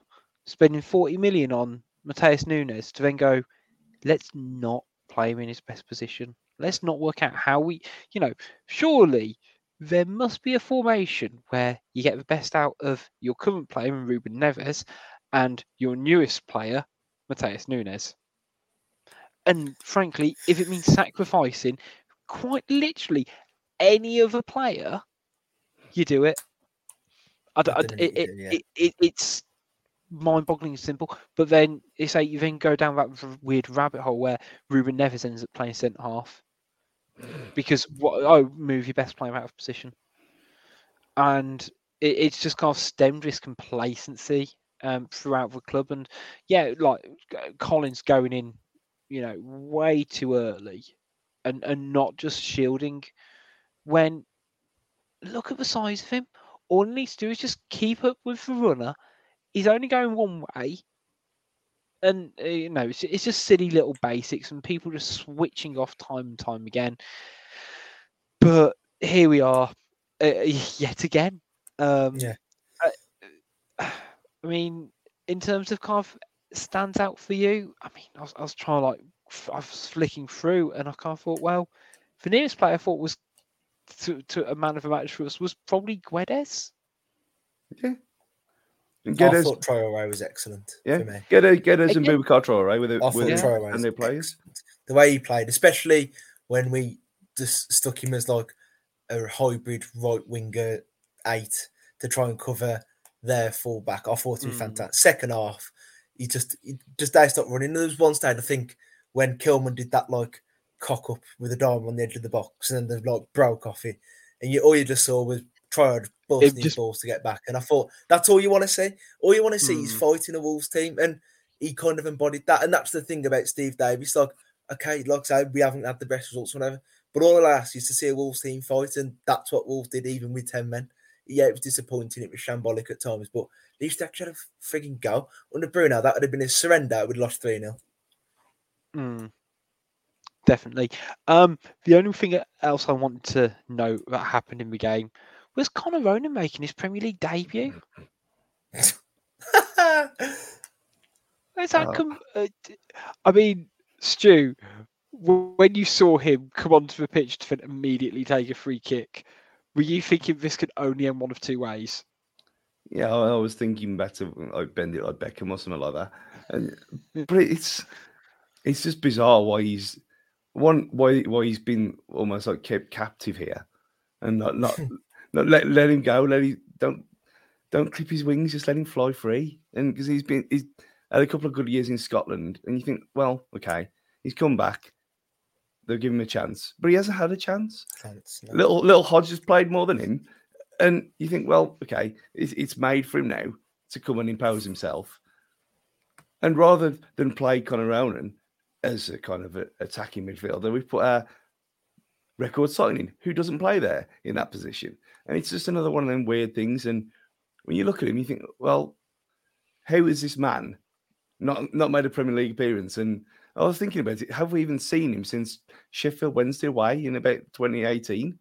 spending 40 million on Mateus Nunes to then go, let's not play him in his best position? Let's not work out how we, you know, surely there must be a formation where you get the best out of your current player Ruben Neves and your newest player, Mateus Nunes. And frankly, if it means sacrificing quite literally any other player, you do it. I, I the d- minute it, it, yeah. it, it, it's mind-boggling simple. But then it's like you then go down that weird rabbit hole where Ruben Neves ends up playing centre half because what oh move your best player out of position, and it, it's just kind of stemmed this complacency um, throughout the club. And yeah, like Collins going in, you know, way too early, and and not just shielding. When look at the size of him, all he needs to do is just keep up with the runner. He's only going one way. And uh, you know, it's, it's just silly little basics, and people just switching off time and time again. But here we are, uh, yet again. Um, Yeah. I, I mean, in terms of kind of stands out for you. I mean, I was, I was trying to like, I was flicking through, and I kind of thought, well, the nearest player I thought was to, to a man of the match for us was probably Guedes. And I get us, thought Traore was excellent yeah, for me. get us, get us and Again- Boubacar Traore with I it, thought with Yeah. it Traore was and their players. The way he played, especially when we just stuck him as like a hybrid right winger eight to try and cover their fullback. I thought he was Mm. fantastic. Second half, he just he just they stopped running. There was one stage I think when Kilman did that like cock up with a dime on the edge of the box and then the like broke off it. And you all you just saw was Triad busting just- balls to get back. And I thought that's all you want to see. All you want to see is Mm. fighting a Wolves team. And he kind of embodied that. And that's the thing about Steve Davis. Like, okay, like I said, we haven't had the best results, whatever. But all I ask is to see a Wolves team fight, and that's what Wolves did, even with 10 men. yeah, it was disappointing. It was shambolic at times, but at least they actually had a frigging go. Under Bruno, that would have been a surrender. We'd lost 3 0. Mm, definitely. Um, the only thing else I wanted to note that happened in the game was Connor Ronan making his Premier League debut. Where's that Oh. come? Uh, I mean, Stu, when you saw him come onto the pitch to immediately take a free kick, were you thinking this could only end one of two ways? Yeah, I I was thinking better like bend it like Beckham or something like that. And, but it's it's just bizarre why he's one why why he's been almost like kept captive here, and not not, not let let him go. Let him don't don't clip his wings. Just let him fly free. And because he's been he's had a couple of good years in Scotland, and you think, well, okay, he's come back. They'll give him a chance, but he hasn't had a chance. No. Little little Hodge has played more than him, and you think, well, okay, it's, it's made for him now to come and impose himself. And rather than play Connor Ronan as a kind of a, attacking midfielder, we've put our record signing who doesn't play there in that position, and it's just another one of them weird things. And when you look at him, you think, well, how is this man not not made a Premier League appearance? And I was thinking about it. Have we even seen him since Sheffield Wednesday away in about 2018?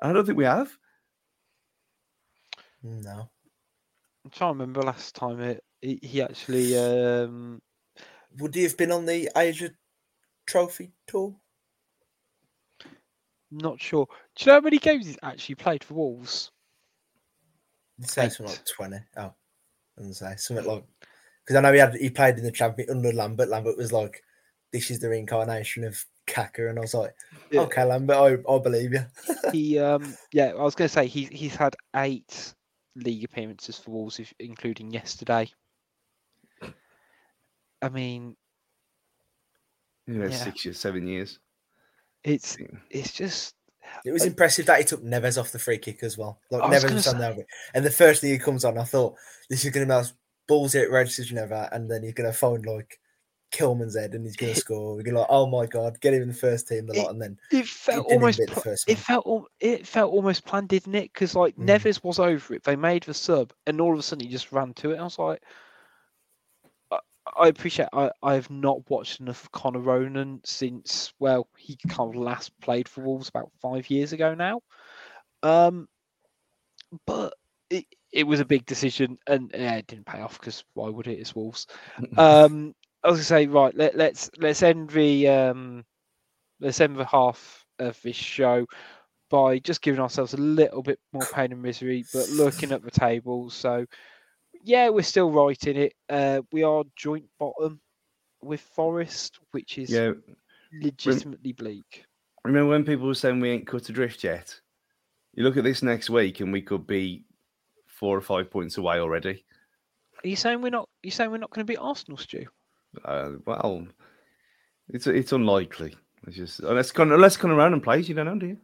I don't think we have. No. I'm trying to remember last time it, he, he actually. Um, Would he have been on the Asia Trophy tour? not sure. Do you know how many games he's actually played for Wolves? I'd say something like 20. Oh, gonna say something like because I know he had he played in the champion under Lambert. Lambert was like, "This is the reincarnation of Kaka," and I was like, Yeah. "Okay, Lambert, I, I believe you." he um yeah i was going to say he's he's had eight league appearances for wolves if, including yesterday i mean You know, Yeah. six years, seven years. it's it's just It was impressive that he took Neves off the free kick as well. Like I Neves was on there, and the first thing he comes on, I thought this is going to be the most ballsy outrageous never, and then he's going to find like Kilman's head and he's going to score. We're like, oh my god, get him in the first team, the It- lot, and then it felt almost the pl- first it felt it felt almost planned didn't it because like Mm. neves was over it they made the sub and all of a sudden he just ran to it i was like I, I appreciate I, I've not watched enough of Connor Ronan since well he kind of last played for Wolves about five years ago now. Um but it, it was a big decision and yeah, it didn't pay off because why would it? It's Wolves. Um I was gonna say right, let, let's let's end the um let's end the half of this show by just giving ourselves a little bit more pain and misery, but looking at the table. So yeah, we're still right in it. Uh, we are joint bottom with Forest, which is Yeah. legitimately bleak. Remember when people were saying we ain't cut adrift yet? You look at this next week and we could be four or five points away already. Are you saying we're not? You saying we're not going to beat Arsenal, Stu? Uh, well, it's it's unlikely. It's just unless unless Connor Ronan plays, you don't know, do you?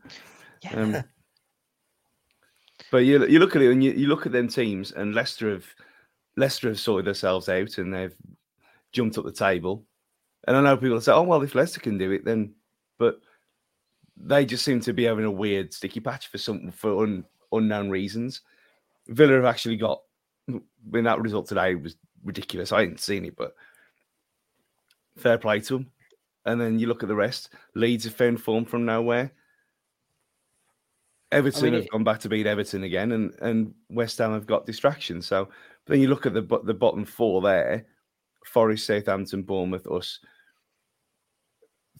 Yeah. Um, but you you look at it and you, you look at them teams, and Leicester have Leicester have sorted themselves out and they've jumped up the table. And I know people say, "Oh well, if Leicester can do it, then," but they just seem to be having a weird sticky patch for some for un, unknown reasons. Villa have actually got. When that result today was ridiculous, I hadn't seen it, but fair play to them. And then you look at the rest. Leeds have found form from nowhere. Everton have it- gone back to beat Everton again, and and West Ham have got distractions. So but then you look at the the bottom four there: Forest, Southampton, Bournemouth, us.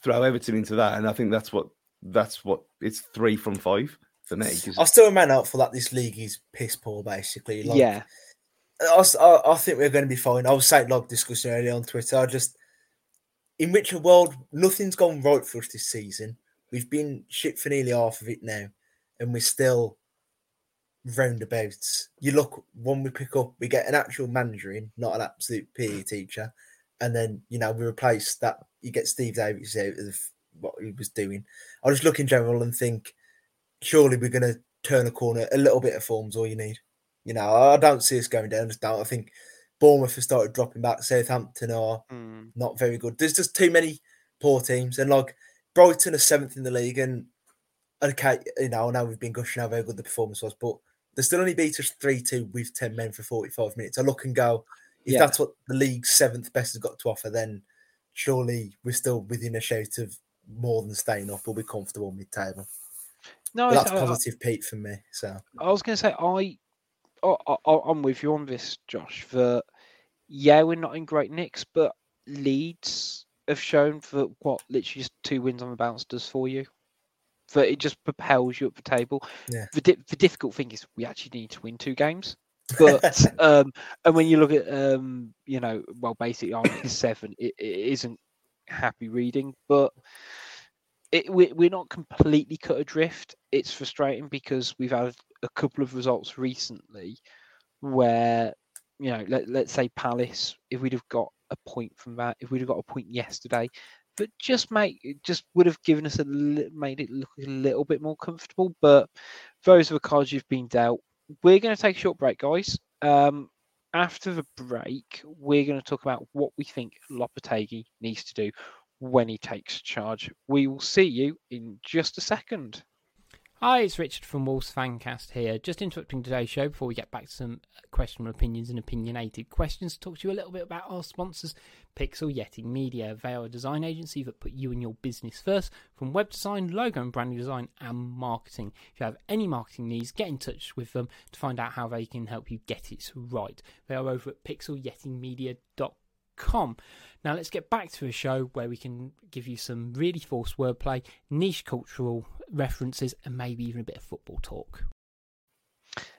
Throw Everton into that, and I think that's what that's what it's three from five for me. I still remain hopeful that this league is piss poor, basically. Like, yeah, I think we're going to be fine. I was saying like discussing earlier on Twitter. I just in which a world nothing's gone right for us this season. We've been shit for nearly half of it now, and we're still roundabouts. You look when we pick up, we get an actual manager in, not an absolute PE teacher, and then you know we replace that. You get Steve Davis out of what he was doing. I just look in general and think, surely we're going to turn a corner. A little bit of form's all you need. You know, I don't see us going down. I Just don't. I think Bournemouth have started dropping back. Southampton are Mm. not very good. There's just too many poor teams, and like Brighton are seventh in the league, and okay, you know, I know we've been gushing how very good the performance was, but they still only beat us 3 2 with 10 men for 45 minutes. I look and go, if Yeah. that's what the league's seventh best has got to offer, then surely we're still within a shout of more than staying up. We'll be comfortable mid table. No, But that's I- I- positive, Pete, for me. So I was going to say I, I, I, I'm with you on this, Josh. That yeah, we're not in great nicks, but Leeds have shown that what literally just two wins on the bounce does for you. That it just propels you up the table. Yeah. The di- the difficult thing is we actually need to win two games. But um, and when you look at um, you know, well, basically next seven, it, it isn't happy reading, but it we, we're not completely cut adrift. It's frustrating because we've had a couple of results recently where you know let, let's say palace if we'd have got a point from that if we'd have got a point yesterday but just make just would have given us a made it look a little bit more comfortable. But those are the cards you've been dealt. We're going to take a short break guys. Um after the break we're going to talk about what we think Lopetegui needs to do when he takes charge. We will see you in just a second Hi, it's Richard from Wolves Fancast here. Just interrupting today's show before we get back to some uh, questionable opinions and opinionated questions. to Talk to you a little bit about our sponsors, Pixel Yeti Media. They are a design agency that put you and your business first, from web design, logo and branding design, and marketing. If you have any marketing needs, get in touch with them to find out how they can help you get it right. They are over at pixelyetimedia.com. Now let's get back to a show where we can give you some really forced wordplay, niche cultural references, and maybe even a bit of football talk.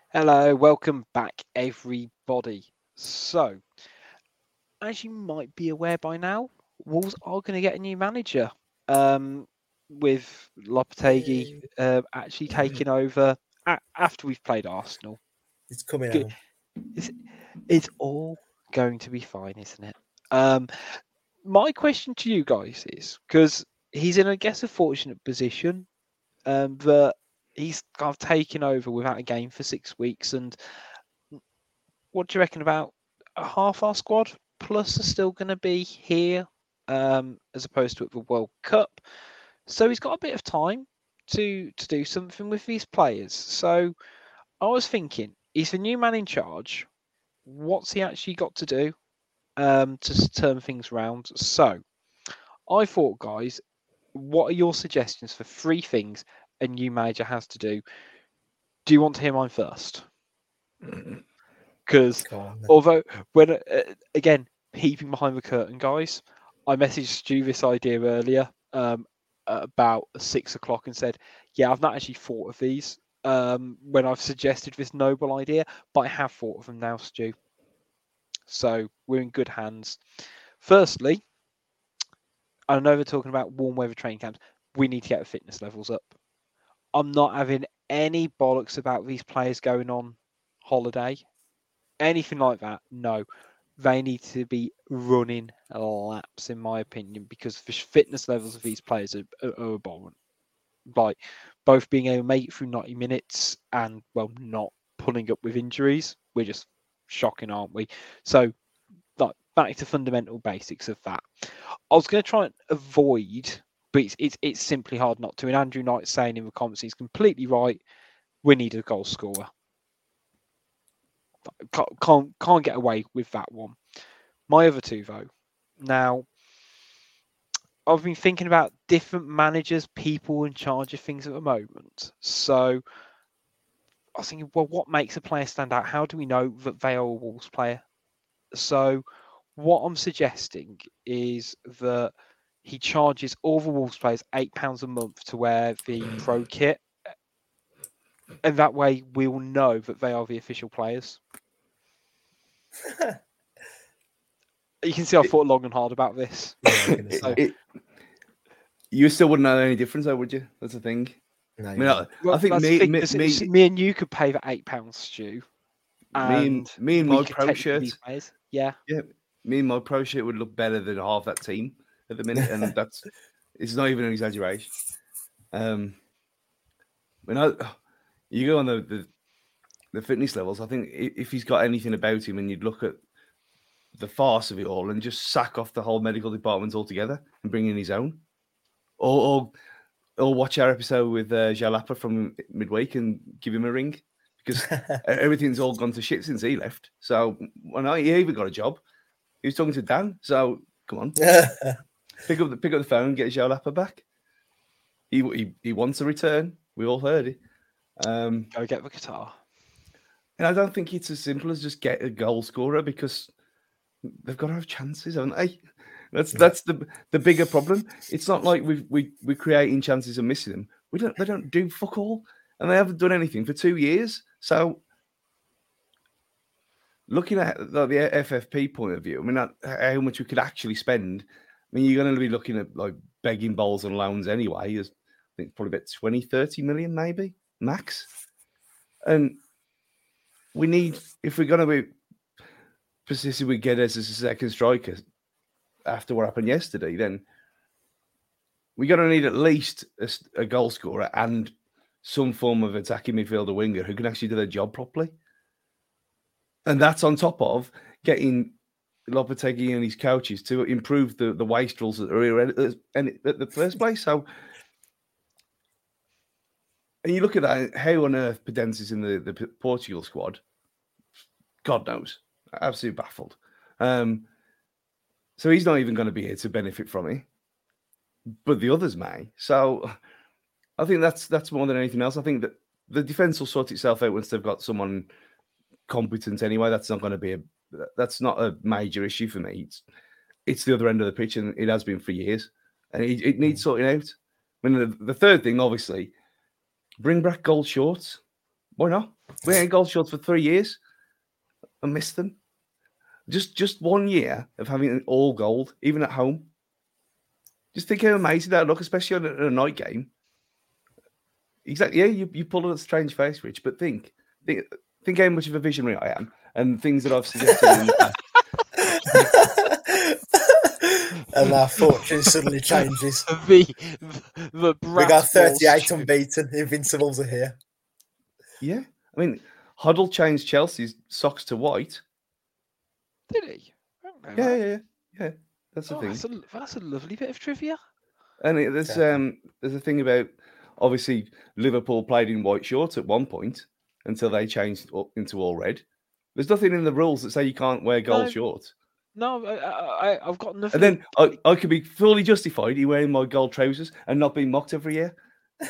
Hello, welcome back, everybody. So, as you might be aware by now, Wolves are going to get a new manager. Um, with Lopetegui uh, actually taking over a- after we've played Arsenal. it's coming Good. out. It's, it's all going to be fine, isn't it? Um, my question to you guys is because he's in, I guess, a fortunate position um, that he's kind of taken over without a game for six weeks. And what do you reckon about a half our squad plus are still going to be here um, as opposed to at the World Cup? So he's got a bit of time to to do something with these players. So I was thinking, he's the new man in charge. What's he actually got to do um, to turn things around? So I thought, guys, what are your suggestions for three things a new manager has to do? Do you want to hear mine first? Because Go on, then. although when uh, again peeping behind the curtain guys i messaged stu this idea earlier um at about six o'clock and said yeah i've not actually thought of these um when i've suggested this noble idea but i have thought of them now stu so we're in good hands firstly i know they're talking about warm weather training camps we need to get the fitness levels up i'm not having any bollocks about these players going on holiday anything like that, no. They need to be running laps, in my opinion, because the fitness levels of these players are, are, are abhorrent. Like both being able to make it through 90 minutes and, well, not pulling up with injuries. We're just shocking, aren't we? So, back to fundamental basics of that. I was going to try and avoid, but it's, it's, it's simply hard not to. And Andrew Knight saying in the comments, he's completely right. We need a goal scorer can't, can't can't get away with that one. My other two though. Now, I've been thinking about different managers, people in charge of things at the moment. So I was thinking, well, what makes a player stand out? How do we know that they are a Wolves player? So what I'm suggesting is that he charges all the Wolves players eight pounds a month to wear the pro kit. And that way we'll know that they are the official players. You can see I thought long and hard about this. Yeah, I'm It- say. it- you still wouldn't know any difference, though, would you? That's the thing. No, I mean, right. I, I think that's the me, thing, me, 'cause me, it's- me and you could pay the eight pounds, Stu. me and, me and we my pro technically shirt, be players. Yeah, me and my pro shit would look better than half that team at the minute, and that's it's not even an exaggeration. Um, when I you go on the, the the fitness levels, I think if he's got anything about him, and you'd look at the farce of it all, and just sack off the whole medical department altogether and bring in his own, or or, or watch our episode with uh, Jalapa from midweek and give him a ring because everything's all gone to shit since he left. So when I he even got a job, he was talking to Dan. So come on, pick up the pick up the phone, get Joe Lapper back. He, he he wants a return. We all heard it. Um, Go get the guitar. and I don't think it's as simple as just get a goal scorer because they've got to have chances, haven't they? That's that's the the bigger problem. It's not like we we we're creating chances and missing them. We don't they don't do fuck all, and they haven't done anything for two years. So looking at the, FFP point of view, I mean, how much we could actually spend. I mean, you're going to be looking at like begging bowls and loans anyway. There's, I think probably about 20, 30 million, maybe max. And we need, if we're going to be persistent with Guedes as a second striker after what happened yesterday, then we're going to need at least a goal scorer and some form of attacking midfielder winger who can actually do their job properly. And that's on top of getting Lopetegui and his coaches to improve the, the wastrels that are here at, at at the first place. So, and you look at that, how on earth Podence in the, the Portugal squad, God knows. Absolutely baffled. Um, so he's not even going to be here to benefit from it, but the others may. So I think that's that's more than anything else. I think that the defense will sort itself out once they've got someone competent anyway. That's not going to be a that's not a major issue for me. It's it's the other end of the pitch, and it has been for years, and it, it needs mm. sorting out. I mean, the, the third thing, obviously, bring back gold shorts. Why not? We ain't gold shorts for three years. I missed them. Just just one year of having it all gold, even at home. Just think how amazing that look, especially on a, a night game. Exactly. Yeah, you, you pull a strange face, Rich, but think, think think how much of a visionary I am and things that I've suggested in the past. and our fortune suddenly changes. The the We got Bratz Wall 38 Street- unbeaten. Invincibles are here. Yeah. I mean, Huddle changed Chelsea's socks to white. Did he? I don't know Yeah, yeah, yeah. Yeah. That's the Oh, thing. that's, a, that's a lovely bit of trivia. And it, there's Exactly. um there's a thing about obviously Liverpool played in white shorts at one point until they changed into all red. There's nothing in the rules that say you can't wear gold No. shorts. No, I, I, I- I've got nothing. And then I, I could be fully justified in wearing my gold trousers and not being mocked every year.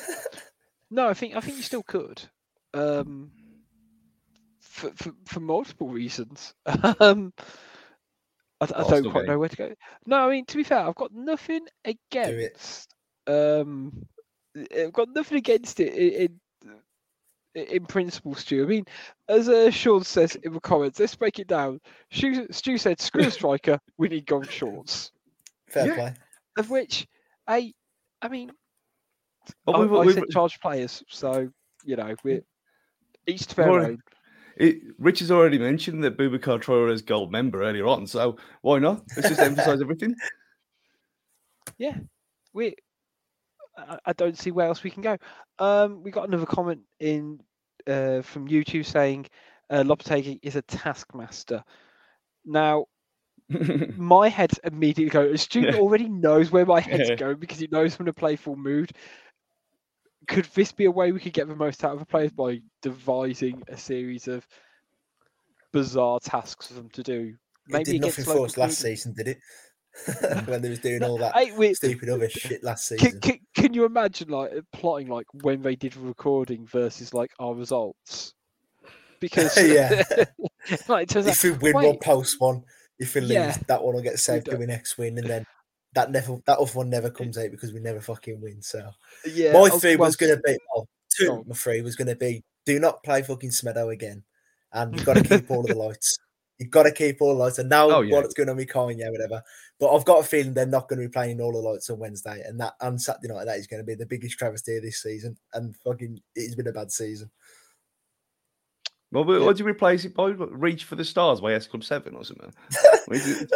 No, I think I think you still could. Um, for for, for multiple reasons. um, I, I Arsenal don't quite game. know where to go. No, I mean to be fair, I've got nothing against. Um, I've got nothing against it in. in in principle, Stu. I mean, as uh, Sean says in the comments, let's break it down. Stu, Stu said, "Screw striker, we need gold shorts." Fair Yeah. play. Of which, I, I mean, But I, we've- I we've- said charge players, so you know we're each to their own. it, Rich has already mentioned that Boubacar Traore is gold member earlier on, so why not? Let's just emphasize everything. Yeah, we. I, I don't see where else we can go. Um, we got another comment in uh, from YouTube saying uh, Lopetegui is a taskmaster. Now, my head's immediately going. Stu Yeah. already knows where my head's Yeah. going because he knows I'm in a playful mood. Could this be a way we could get the most out of the players by devising a series of bizarre tasks for them to do? It did nothing for us last season, did it? when they was doing all that Hey, we- stupid other shit last season. can, can you imagine like plotting like when they did recording versus like our results? Because Yeah. like, if we win one, post one. If we lose, Yeah. that one will get saved to we next win, and then that never that other one never comes out because we never fucking win. So yeah, my oh, three well, was going to be oh, two. on. My three was to be do not play fucking Semedo again, and you've got to keep all of the lights. You've got to keep all the lights. And now Oh, yeah. what's going on with Kanye, whatever. But I've got a feeling they're not going to be playing all the lights on Wednesday, and that on Saturday night that is going to be the biggest travesty of this season. And fucking, it's been a bad season. Well, what Yeah. what do you replace it by? Reach for the Stars by S Club 7 or something? What is it?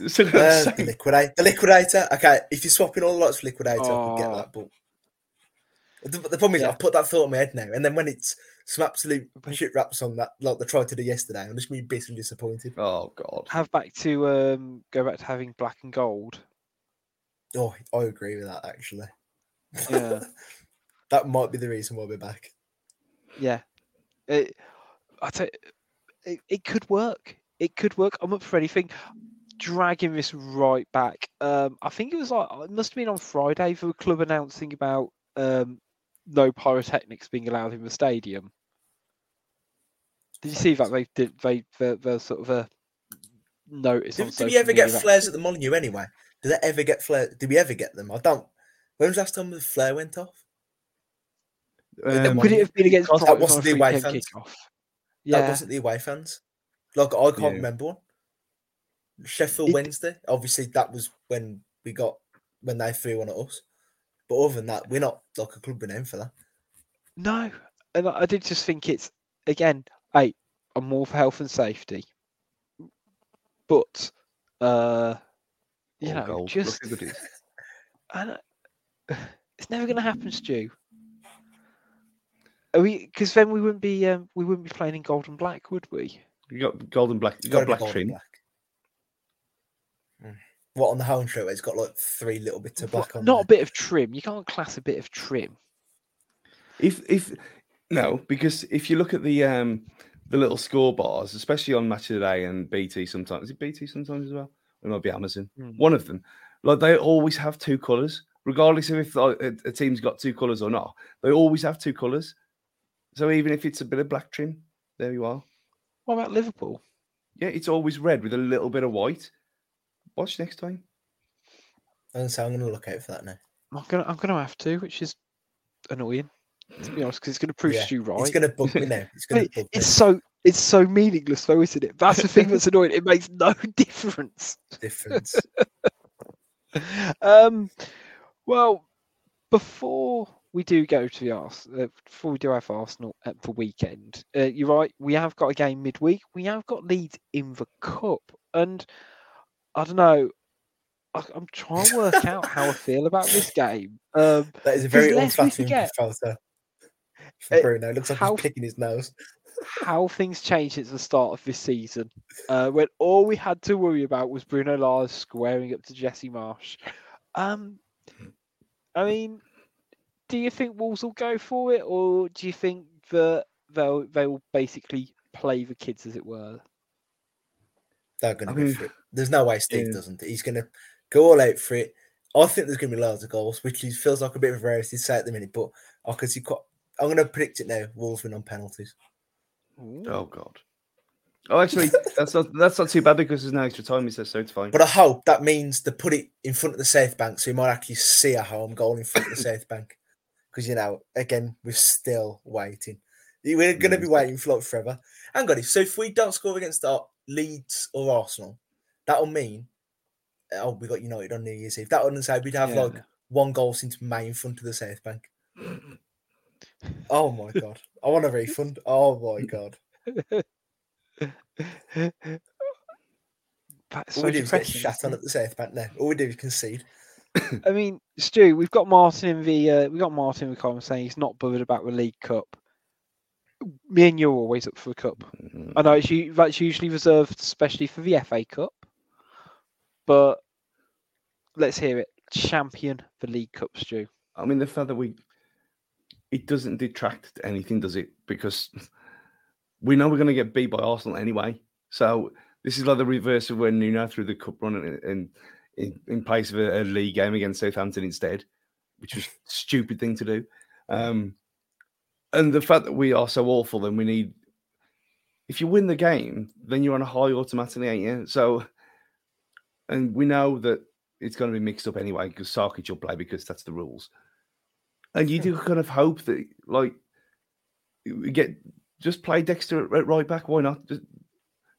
It's still got the Uh, same- liquidate the liquidator. Okay, if you're swapping all the lights for liquidator, I could get Oh. that. But the, the problem is, Yeah. I've put that thought in my head now, and then when it's some absolute shit rap song that like they tried to do yesterday, I'm just gonna be bitterly disappointed. Oh, God. have back to um go back to having black and gold. Oh, I agree with that actually. Yeah. that might be the reason why we're back. Yeah. It, I tell you, it, it could work. It could work. I'm up for anything. Dragging this right back. Um, I think it was like it must have been on Friday for the club announcing about um, no pyrotechnics being allowed in the stadium. Did you see that they did they the, the sort of a notice Did, on do we ever get that- flares at the Molyneux anyway? Did they ever get flare? Did we ever get them? I don't. When was the last time the flare went off? the Um, Could it have been against That wasn't the 3 away PM fans. kickoff? That Yeah, wasn't the away fans. Like I can't Yeah. remember one. Sheffield It- Wednesday. Obviously, that was when we got when they threw one at us. But other than that, we're not like a club renowned for that. no, and I I did just think it's again. Hey, I'm more for health and safety, but uh, you all know, gold. just Look at it. I don't- it's never going to happen, Stu. Are we? Because then we wouldn't be um, we wouldn't be playing in gold and black, would we? You got golden black. You Gotta got black gold trim. black. Mm. What on the home shirt? It's got like three little bits of black on. Not a bit of trim. You can't class a bit of trim. If if no, because if you look at the um the little score bars, especially on Match of the Day and BT sometimes, is it BT sometimes as well? It might be Amazon. Hmm. One of them, like they always have two colours, regardless of if like, a, a team's got two colours or not. They always have two colours. So even if it's a bit of black trim, there you are. What about Liverpool? Yeah, it's always red with a little bit of white. Watch next time. And so I'm going to look out for that now. I'm gonna I'm gonna have to, which is annoying to be honest, because it's gonna prove Yeah, Stu right. It's going to bug me now. It's going It- to bug me. it's so it's so meaningless though, isn't it? That's the thing that's annoying. It makes no difference. difference. Um, well, before we do go to the Arsenal, uh, before we do have Arsenal at the weekend, uh, you're right. We have got a game midweek. We have got Leeds in the cup, and I don't know. I, I'm trying to work out how I feel about this game. Um, That is a very unflattering forget- photo from Uh, Bruno. Looks like how- he's picking his nose. how things changed since the start of this season, uh, when all we had to worry about was Bruno Lage squaring up to Jesse Marsch. Um, I mean, do you think Wolves will go for it, or do you think that they'll they will basically play the kids, as it were? They're going I to go mean, for it. There's no way Steve yeah. doesn't. He's going to go all out for it. I think there's going to be loads of goals, which is, feels like a bit of a rarity to say at the minute, but I can see quite. I'm going to predict it now. Wolves win on penalties. Oh God. Oh, actually, that's not that's not too bad because there's no extra time. He says so. It's fine. But I hope that means to put it in front of the safe bank, so you might actually see a home goal in front of the safe bank. Because you know, again, we're still waiting. We're going to be waiting for like forever. Hang on, so if we don't score against our Leeds or Arsenal, that'll mean oh, we got United on New Year's Eve. That wouldn't say we'd have Yeah. like one goal since May in front of the South bank. Oh my god, I want a refund. Oh my god, That's all so we do is get shat on at the South bank now. All we do is concede. I mean, Stu, we've got Martin in the uh, we got Martin in the comments saying he's not bothered about the League Cup. Me and you're always up for a cup. Mhm. I know it's that's usually reserved, especially for the FA Cup. But let's hear it. Champion the League Cup, Stu. I mean, the fact that we it doesn't detract to anything, does it? Because we know we're going to get beat by Arsenal anyway. So this is like the reverse of when Nuno threw the cup run in, in, in, in place of a, a league game against Southampton instead, which was a stupid thing to do. Um, and the fact that we are so awful, then we need. If you win the game, then you're on a high automatically, ain't you? So, and we know that it's going to be mixed up anyway because Sarkic will play because that's the rules. And you do kind of hope that, like, we get just play Dexter at- right back. Why not? Just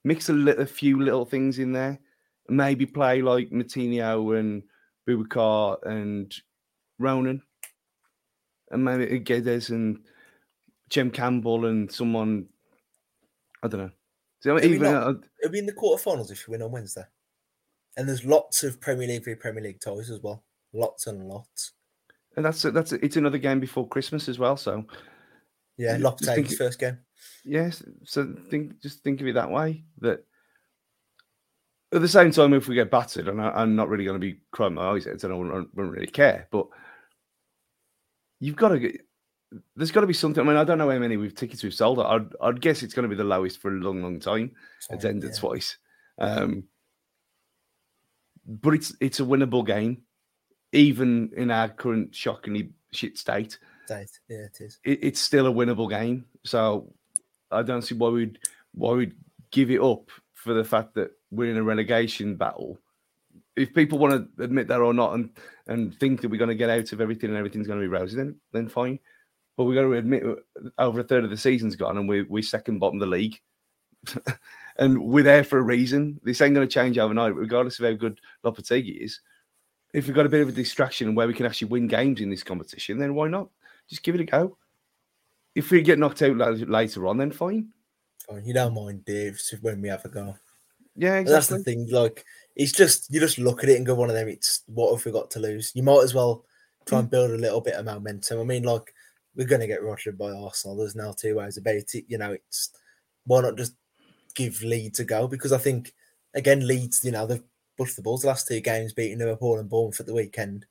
mix a, li- a few little things in there. Maybe play like Matinho and Boubacar and Ronan. And maybe Guedes and Chem Campbell and someone. I don't know. So even not. It'll be in the quarterfinals if you win on Wednesday. And there's lots of Premier League v Premier League ties as well. Lots and lots. and that's that's it's another game before Christmas as well. So Yeah, Lopetegui's first game. Yes, so think just think of it that way. That at the same time, if we get battered, and I, I'm not really going to be crying my eyes out, I don't, I don't really care. But you've got to get there's got to be something. I mean, I don't know how many we've tickets we've sold. I'd, I'd guess it's going to be the lowest for a long, long time. So, attendance yeah. wise. Um, but it's it's a winnable game, even in our current shockingly shit state. Date. Yeah, it is. It, it's still a winnable game. So I don't see why we'd why we'd give it up for the fact that we're in a relegation battle. If people want to admit that or not, and and think that we're going to get out of everything and everything's going to be rosy, then then fine. But we got to admit, over a third of the season's gone, and we we second bottom of the league. and we're there for a reason. This ain't going to change overnight, regardless of how good Lopetegui is. If we've got a bit of a distraction where we can actually win games in this competition, then why not? Just give it a go. If we get knocked out later on, then fine. Fine. You don't mind, Dave, when we have a go. Yeah, But That's the thing. Like, it's just you just look at it and go, one of them. It's what have we got to lose? You might as well try Mm. and build a little bit of momentum. I mean, like we're going to get rotted by Arsenal. There's now two ways about it. You know, it's why not just give Leeds a go? Because I think again, Leeds, you know, they've pushed the balls the last two games, beating Liverpool and Bournemouth at the weekend.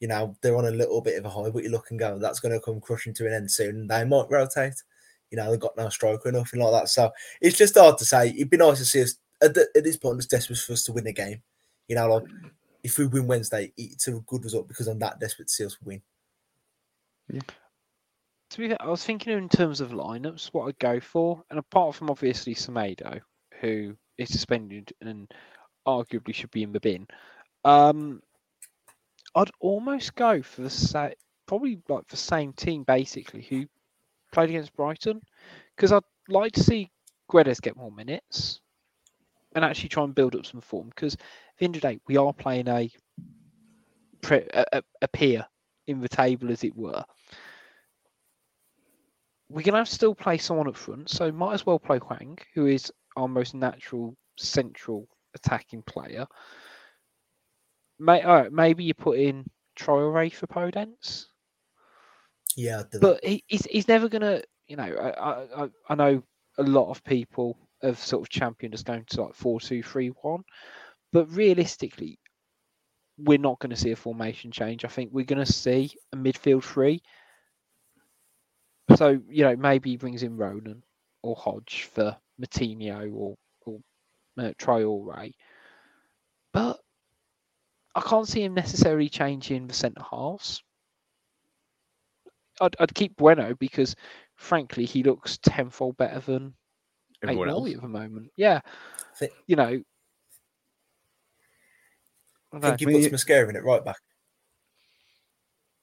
You know, they're on a little bit of a high, but you look and go, that's going to come crushing to an end soon. They might rotate. You know, they've got no striker or nothing like that. So it's just hard to say. It'd be nice to see us at, the, at this point. It's desperate for us to win a game. You know, like if we win Wednesday, it's a good result because I'm that desperate to see us win. To be fair, I was thinking in terms of lineups, what I'd go for, and apart from obviously Semedo, who is suspended and arguably should be in the bin, um, I'd almost go for the sa- probably like the same team basically who played against Brighton, because I'd like to see Guedes get more minutes and actually try and build up some form. Because at the end of the day, we are playing a, a, a peer in the table, as it were we're going to have to still play someone up front, so might as well play Hwang, who is our most natural central attacking player. May, maybe you put in Traore for Podence, Yeah, I'd do that. but he, he's, he's never going to, you know, I, I, I- I know a lot of people have sort of championed us going to like 4 2 3 1, but realistically, we're not going to see a formation change. I think we're going to see a midfield three. So, you know, maybe he brings in Ronan or Hodge for Moutinho or, or uh, Traore. But I can't see him necessarily changing the centre halves. I'd, I'd keep Bueno because, frankly, he looks tenfold better than Everyone else. at the moment. Yeah, Thi- you know. I I don't think he I mean, puts you- Mascara in it right back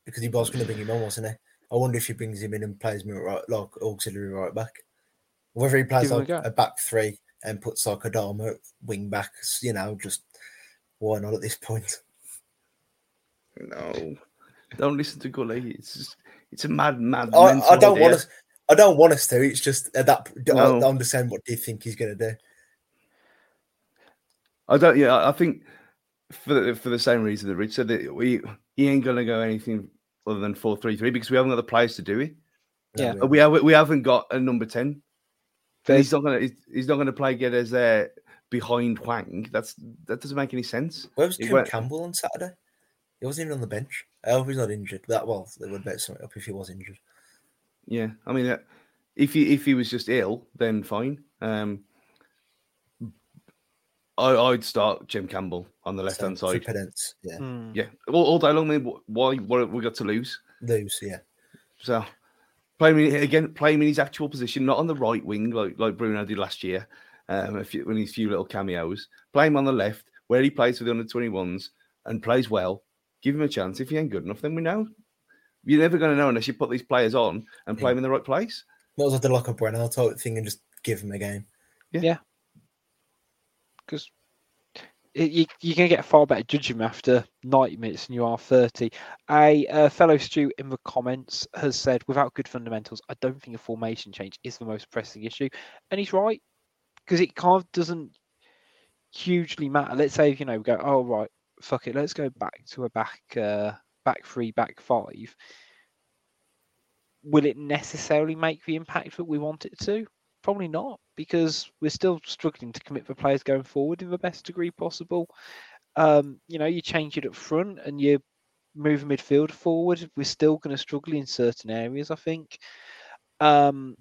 because he was going to bring him on, wasn't he? I wonder if he brings him in and plays him at right, like auxiliary right back. Whether he plays Give a like a back three and puts like a Dharma at wing back, you know, just why not at this point? No, don't listen to Gully. It's just, it's a mad, mad. I, I don't idea. want us. I don't want us to. It's just at that. I No. I understand what do you think he's going to do? I don't. Yeah, I- I think for the, for the same reason that Rich said that we he ain't gonna go anything other than four three three because we haven't got the players to do it. Yeah. We have we haven't got a number ten. There's- he's not gonna he's, he's not gonna play Guedes there behind Hwang. That's that doesn't make any sense. Where was He Kim went- Campbell on Saturday? He wasn't even on the bench. I hope he's not injured. That well, they would bet something up if he was injured. Yeah, I mean, uh, if he if he was just ill, then fine. Um, I, I'd start Chem Campbell on the left hand So, side. for Podence, yeah, Hmm. Yeah, all, all day long. I mean, wh- why? What have we got to lose? lose, yeah. So play him in, again. Play him in his actual position, not on the right wing like like Bruno did last year. Um, a few, when his few little cameos. Play him on the left where he plays for the under twenty ones and plays well. Give him a chance. If he ain't good enough, then we know. You're never going to know unless you put these players on and play Yeah. them in the right place. Might as well do like a Breno type thing and just give him a game. Because you, you're going to get far better judgment after 90 minutes than you are 30. A uh, fellow Stu in the comments has said, without good fundamentals, I don't think a formation change is the most pressing issue. And he's right, because it kind of doesn't hugely matter. Let's say, you know, we go, oh, right, fuck it, let's go back to a back, uh, back three, back five. Will it necessarily make the impact that we want it to? Probably not, because we're still struggling to commit the players going forward in the best degree possible. Um, you know, you change it up front and you move midfield forward. We're still going to struggle in certain areas, I think. Um,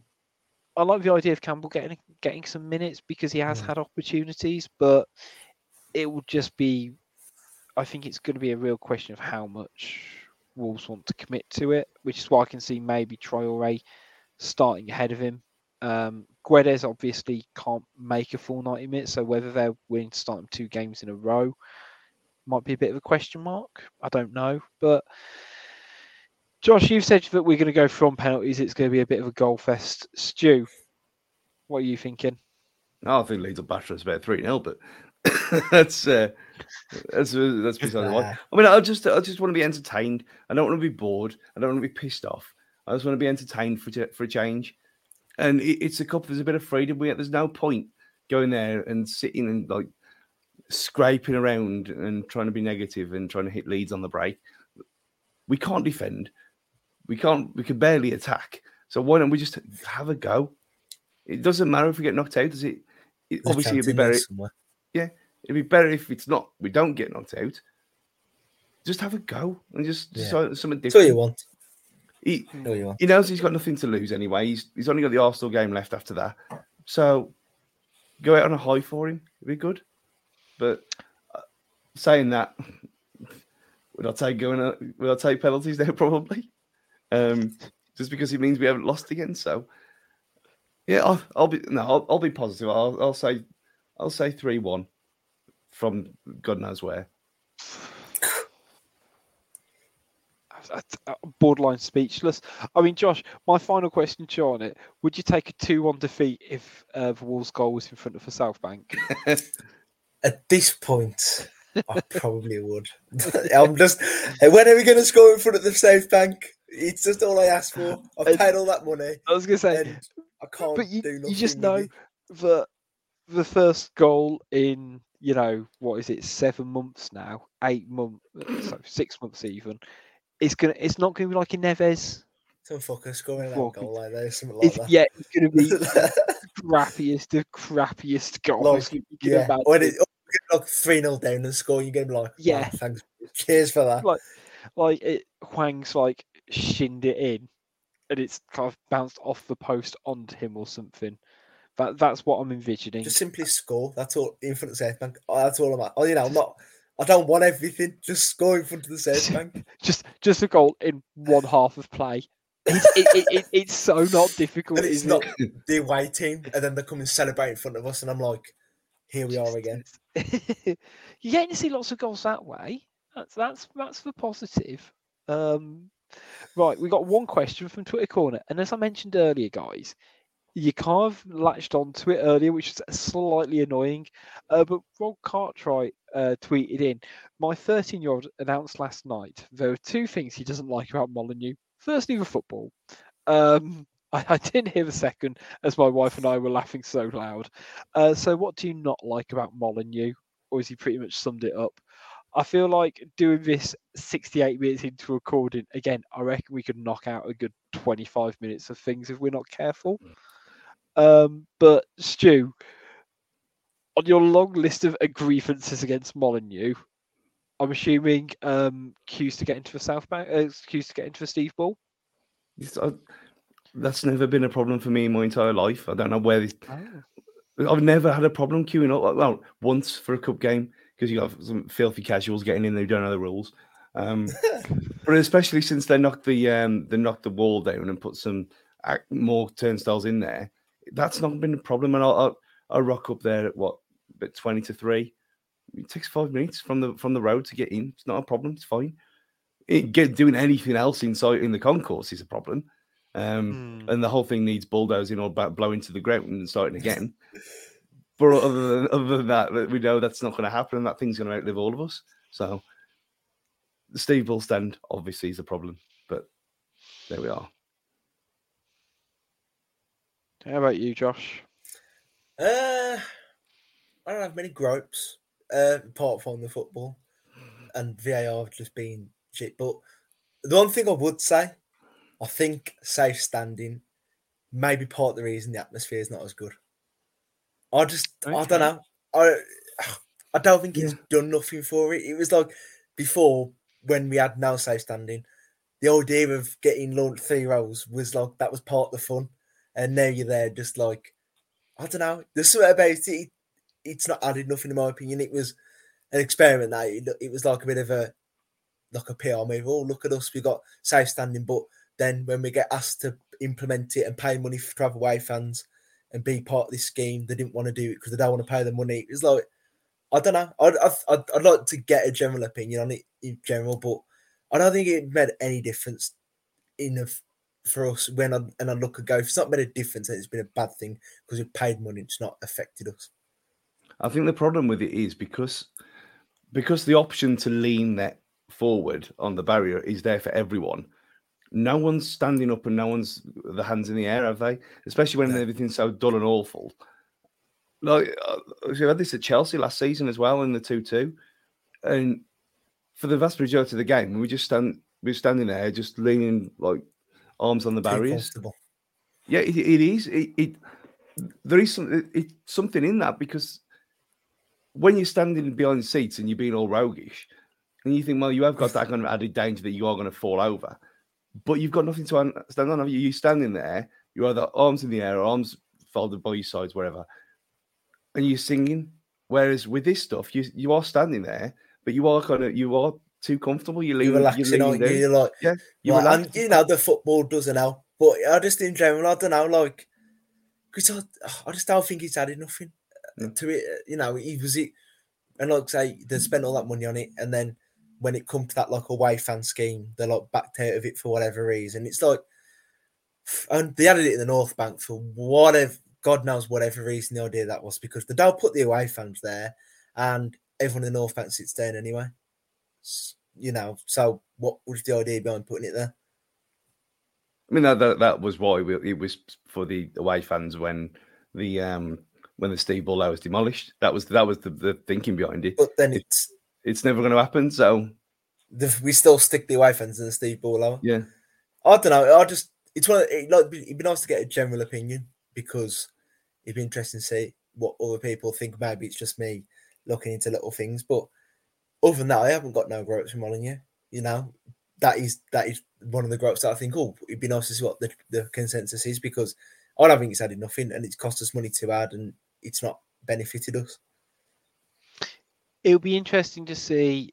I like the idea of Campbell getting getting some minutes because he has Mm. had opportunities, but it will just be. I think it's going to be a real question of how much Wolves want to commit to it, which is why I can see maybe Troy Traore starting ahead of him. Um, Guedes obviously can't make a full 90 minutes, so whether they're willing to start him two games in a row might be a bit of a question mark. I don't know. But Josh, you've said that we're going to go from penalties. It's going to be a bit of a goal fest. Stu, what are you thinking? No, I think Leeds will batter us about three 0 but that's uh, that's uh, that's beside the point. I mean, I just I just want to be entertained. I don't want to be bored. I don't want to be pissed off. I just want to be entertained for for a change. And it, it's a cup. There's a bit of freedom. We there's no point going there and sitting and like scraping around and trying to be negative and trying to hit Leeds on the break. We can't defend. We can't. We can barely attack. So why don't we just have a go? It doesn't matter if we get knocked out. Does it? it obviously, it'd be chance in there better. somewhere. It'd be better if it's not. We don't get knocked out. Just have a go and just Yeah. decide something That's all you want. He, That's all you want. he knows he's got nothing to lose anyway. He's he's only got the Arsenal game left after that. So go out on a high for him. It'd be good. But uh, saying that, would I take going? uh, Would I take penalties there? Probably. Um, just because it means we haven't lost again. So yeah, I'll, I'll be no, I'll, I'll be positive. I'll, I'll say I'll say three one from God knows where. I- I- I'm borderline speechless. I mean, Josh, my final question to you on it: Would you take a two-one defeat if uh, the Wolves' goal was in front of the South Bank? At this point, I probably would. I'm just. When are we going to score in front of the South Bank? It's just all I ask for. I've paid all that money, I was going to say, I can't but you, you just know that the first goal in you know what is it seven months now eight months so six months even it's gonna it's not gonna be like in Neves Some fucker scoring that goal like that, something like it's, that. yeah it's gonna be crappiest of crappiest goals Like, yeah. imagine. When it, like 3 0 down and score, you're to be like, Yeah. yeah, thanks. Cheers for that. Like- like it Hwang's like shinned it in and it's kind of bounced off the post onto him or something that that's what I'm envisioning Just simply score. That's all in front of the South Bank. Oh, that's all I'm at. Oh, you know, I'm not. I don't want everything. Just score in front of the South Bank. just just a goal in one half of play it's, it, it, it, it's so not difficult And it's not the away team, and then they come and celebrate in front of us, and I'm like, here we are again. You're getting to see lots of goals that way. That's that's that's the positive. Um, right, we got one question from Twitter Corner, and as I mentioned earlier, guys, you kind of latched onto it earlier, which is slightly annoying. Uh, but Rob Cartwright uh, tweeted in, "My 13-year-old announced last night there are two things he doesn't like about Molyneux. Firstly, the football. Um, I, I didn't hear the second, as my wife and I were laughing so loud. Uh, so, what do you not like about Molyneux? Or has he pretty much summed it up? I feel like doing this 68 minutes into recording again. I reckon we could knock out a good 25 minutes of things if we're not careful. Um, but Stu, on your long list of grievances against Molyneux, I'm assuming um, queues to get into the South Bank, uh, queues to get into the Steve Bull. It's, uh, that's never been a problem for me in my entire life. I don't know where this, I've never had a problem queuing up. Well, once for a cup game because you got some filthy casuals getting in there who don't know the rules. Um, but especially since they knocked the um, they knocked the wall down and put some more turnstiles in there, that's not been a problem. And I'll, I'll, I'll rock up there at what about twenty to three. It takes five minutes from the from the road to get in. It's not a problem. It's fine. It, get doing anything else inside in the concourse is a problem. Um, and the whole thing needs bulldozing or blowing to the ground and starting again. but other than, other than that, that we know that's not going to happen, and that thing's going to outlive all of us. So the Steve Bull stand obviously is a problem, but there we are. How about you, Josh? Uh, I don't have many gripes uh, apart from the football and VAR have just been shit. But the one thing I would say, I think safe standing may be part of the reason the atmosphere is not as good. I just, I don't know. I, I don't think it's done nothing for it. It was like before when we had no safe standing, the idea of getting launched three rows was like that was part of the fun. And now you're there, just like I don't know. There's something about it. It's not added nothing in my opinion. It was an experiment. That it, it was like a bit of a like a PR move. Oh, look at us, we got safe standing. But then when we get asked to implement it and pay money for travel away fans and be part of this scheme, they didn't want to do it because they don't want to pay the money. It's like I don't know. I'd, I'd, I'd like to get a general opinion on it in general, but I don't think it made any difference in a, for us when I and I look at go. If it's not made a difference, it's been a bad thing because we've paid money. It's not affected us. I think the problem with it is because because the option to lean that forward on the barrier is there for everyone. No one's standing up and no one's the hands in the air, have they? Especially when No. everything's so dull and awful. Like uh, we had this at Chelsea last season as well in the two-two, and for the vast majority of the game, we were just stand we were standing there, just leaning like arms on the barriers. Yeah, it, it is. It, it there is some it, something in that because when you're standing behind seats and you're being all roguish, and you think, well, you have got that kind of added danger that you are going to fall over, but you've got nothing to stand on. you? You're standing there, you're either arms in the air or arms folded by your sides, wherever, and you're singing. Whereas with this stuff, you you are standing there, but you are kind of you are too comfortable. You're You're relaxing, you're you? you're like, Yeah, you're relaxed. and you know the football doesn't help, but I just in general, I don't know, like because I, I just don't think he's added nothing No. to it. You know, he was it, and like say they spent all that money on it, and then when it comes to that like away fan scheme, they're like backed out of it for whatever reason. It's like, and they added it in the North Bank for whatever God knows whatever reason the idea that was because they don't put the away fans there, and everyone in the North Bank sits down anyway. You know, so what was the idea behind putting it there? I mean that, that that was why we, it was for the away fans when the um when the Steve Bull was demolished. That was that was the, the thinking behind it. But then It- it's It's never going to happen. So the, we still stick the away fans in the Steve Bull over. yeah, I don't know. I just it's one. Of, it, like it'd be nice to get a general opinion because it'd be interesting to see what other people think. Maybe it's just me looking into little things, but other than that, I haven't got no gripes from Molyneux. You know, that is that is one of the gripes that I think. Oh, it'd be nice to see what the, the consensus is because I don't think it's added nothing, and it's cost us money to add, and it's not benefited us. It'll be interesting to see.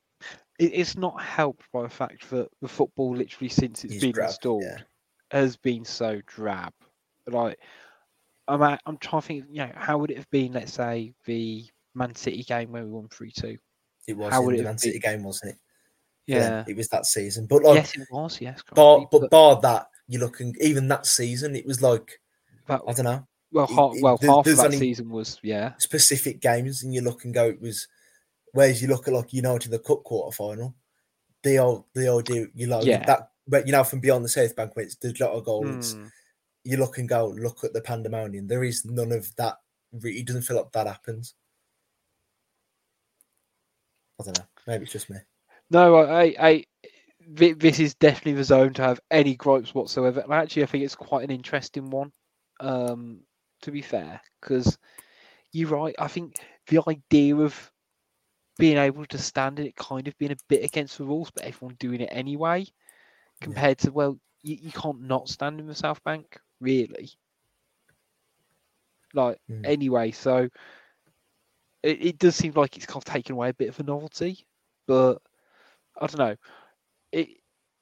It's not helped by the fact that the football, literally since it's Is been drab, installed, yeah. has been so drab. Like, I'm at, I'm trying to think. You know, how would it have been? Let's say the Man City game where we won three two. It was How would the it Man City been? game, wasn't it? Yeah. it was that season. But like, yes, it was. Yes. bar, crikey, but bar that, you're looking even that season. It was like but- I don't know well, half, well, half of there's that season was yeah. specific games, and you look and go, it was. Whereas you look at like United the Cup quarter final, the old the idea you know Yeah. that, but you know from beyond the South Bank it's the lot of goals, Hmm. you look and go, look at the pandemonium. There is none of that. It doesn't feel like that happens. I don't know. Maybe it's just me. No, I, I, I this is definitely the zone to have any gripes whatsoever. And actually, I think it's quite an interesting one. Um, to be fair, because you're right. I think the idea of being able to stand it kind of being a bit against the rules, but everyone doing it anyway, compared to well, you, you can't not stand in the South Bank, really. Like Mm. anyway, so it, it does seem like it's kind of taken away a bit of a novelty, but I don't know. It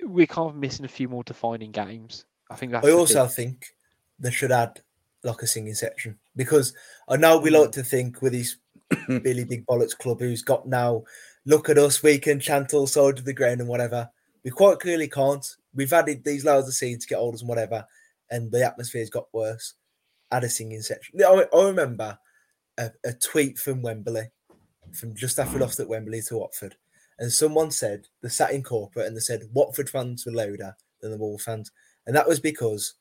we're kind of missing a few more defining games. I think that's I also thing. think they should add like a singing section because I know we Mm. like to think with these Billy Big Bollocks club who's got now, look at us, we can chant all sides of the ground and whatever. We quite clearly can't. We've added these loads of seeds, get older and whatever, and the atmosphere's got worse. Add a singing section. I, I remember a, a tweet from Wembley, from just after we lost at Wembley to Watford, and someone said they sat in corporate and they said Watford fans were louder than the Wolves fans, and that was because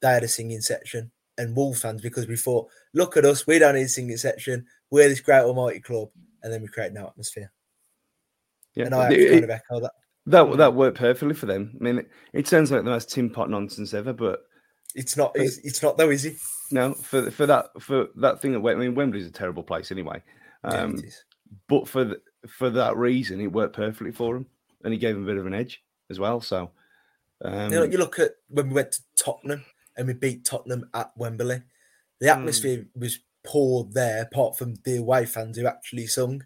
they had a singing section, and Wolves fans because we thought, look at us, we don't need a singing section, we're this great almighty club, and then we create no atmosphere. yeah. And I It- kind of echo that. that that worked perfectly for them. I mean, it, it sounds like the most tin pot nonsense ever, but It's not. It's, it's not though, is it? no, for for that for that thing at Wem- I mean, Wembley's a terrible place anyway. Um, is. but for th- for that reason, it worked perfectly for them. and he gave him a bit of an edge as well. So, um, You know, you look at when we went to Tottenham and we beat Tottenham at Wembley. The hmm. atmosphere was poor there, apart from the away fans who actually sung.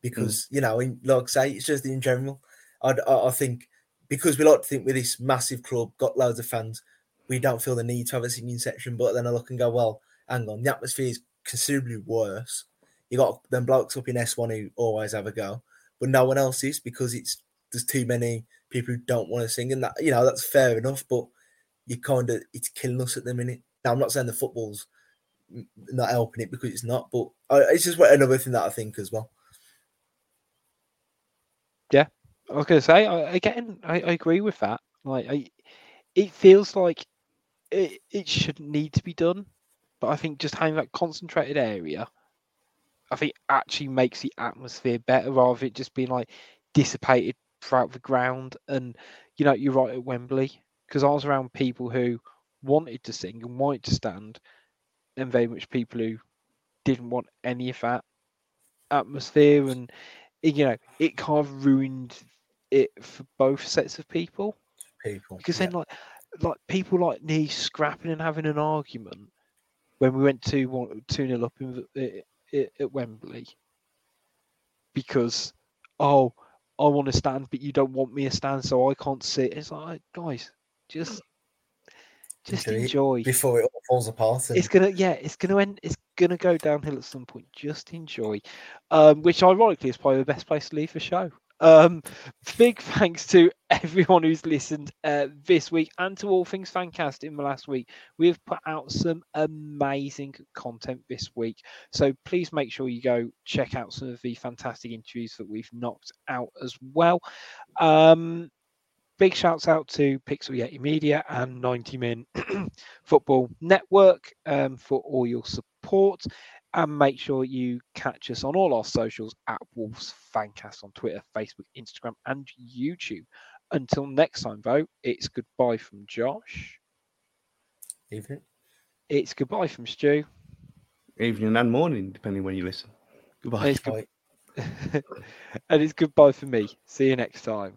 Because hmm. you know, in, like I say, it's just in general. I'd, I I think because we like to think with this massive club, got loads of fans, we don't feel the need to have a singing section. But then I look and go, well, hang on, the atmosphere is considerably worse. You got them blokes up in S1 who always have a go, but no one else is because it's there's too many people who don't want to sing, and that you know that's fair enough. But you kind of it's killing us at the minute. Now I'm not saying the football's not helping it because it's not, but it's just another thing that I think as well. Yeah, I was to say I, again. I, I agree with that. Like, I, it feels like it, it shouldn't need to be done, but I think just having that concentrated area, I think actually makes the atmosphere better rather than it just being like dissipated throughout the ground. And you know, you're right at Wembley because I was around people who wanted to sing and wanted to stand, and very much people who didn't want any of that atmosphere and you know it kind of ruined it for both sets of people People because yeah. then like like people like me scrapping and having an argument when we went to one two nil up in, the- i- i- at Wembley because oh I want to stand but you don't want me to stand so I can't sit. It's like guys just just Enjoy enjoy. before it all falls apart. And It's gonna yeah, it's gonna end it's gonna go downhill at some point. Just enjoy. Um, which ironically is probably the best place to leave the show. Um, big thanks to everyone who's listened uh, this week and to all things fancast in the last week. We've put out some amazing content this week. So please make sure you go check out some of the fantastic interviews that we've knocked out as well. Um, big shouts out to Pixel Yeti Media and 90 Min Football Network um, for all your support. And make sure you catch us on all our socials at Wolves Fancast on Twitter, Facebook, Instagram, and YouTube. Until next time, though, it's goodbye from Josh. evening. It's goodbye from Stu. evening and morning, depending when you listen. And Goodbye. it's, good- and it's goodbye for me. See you next time.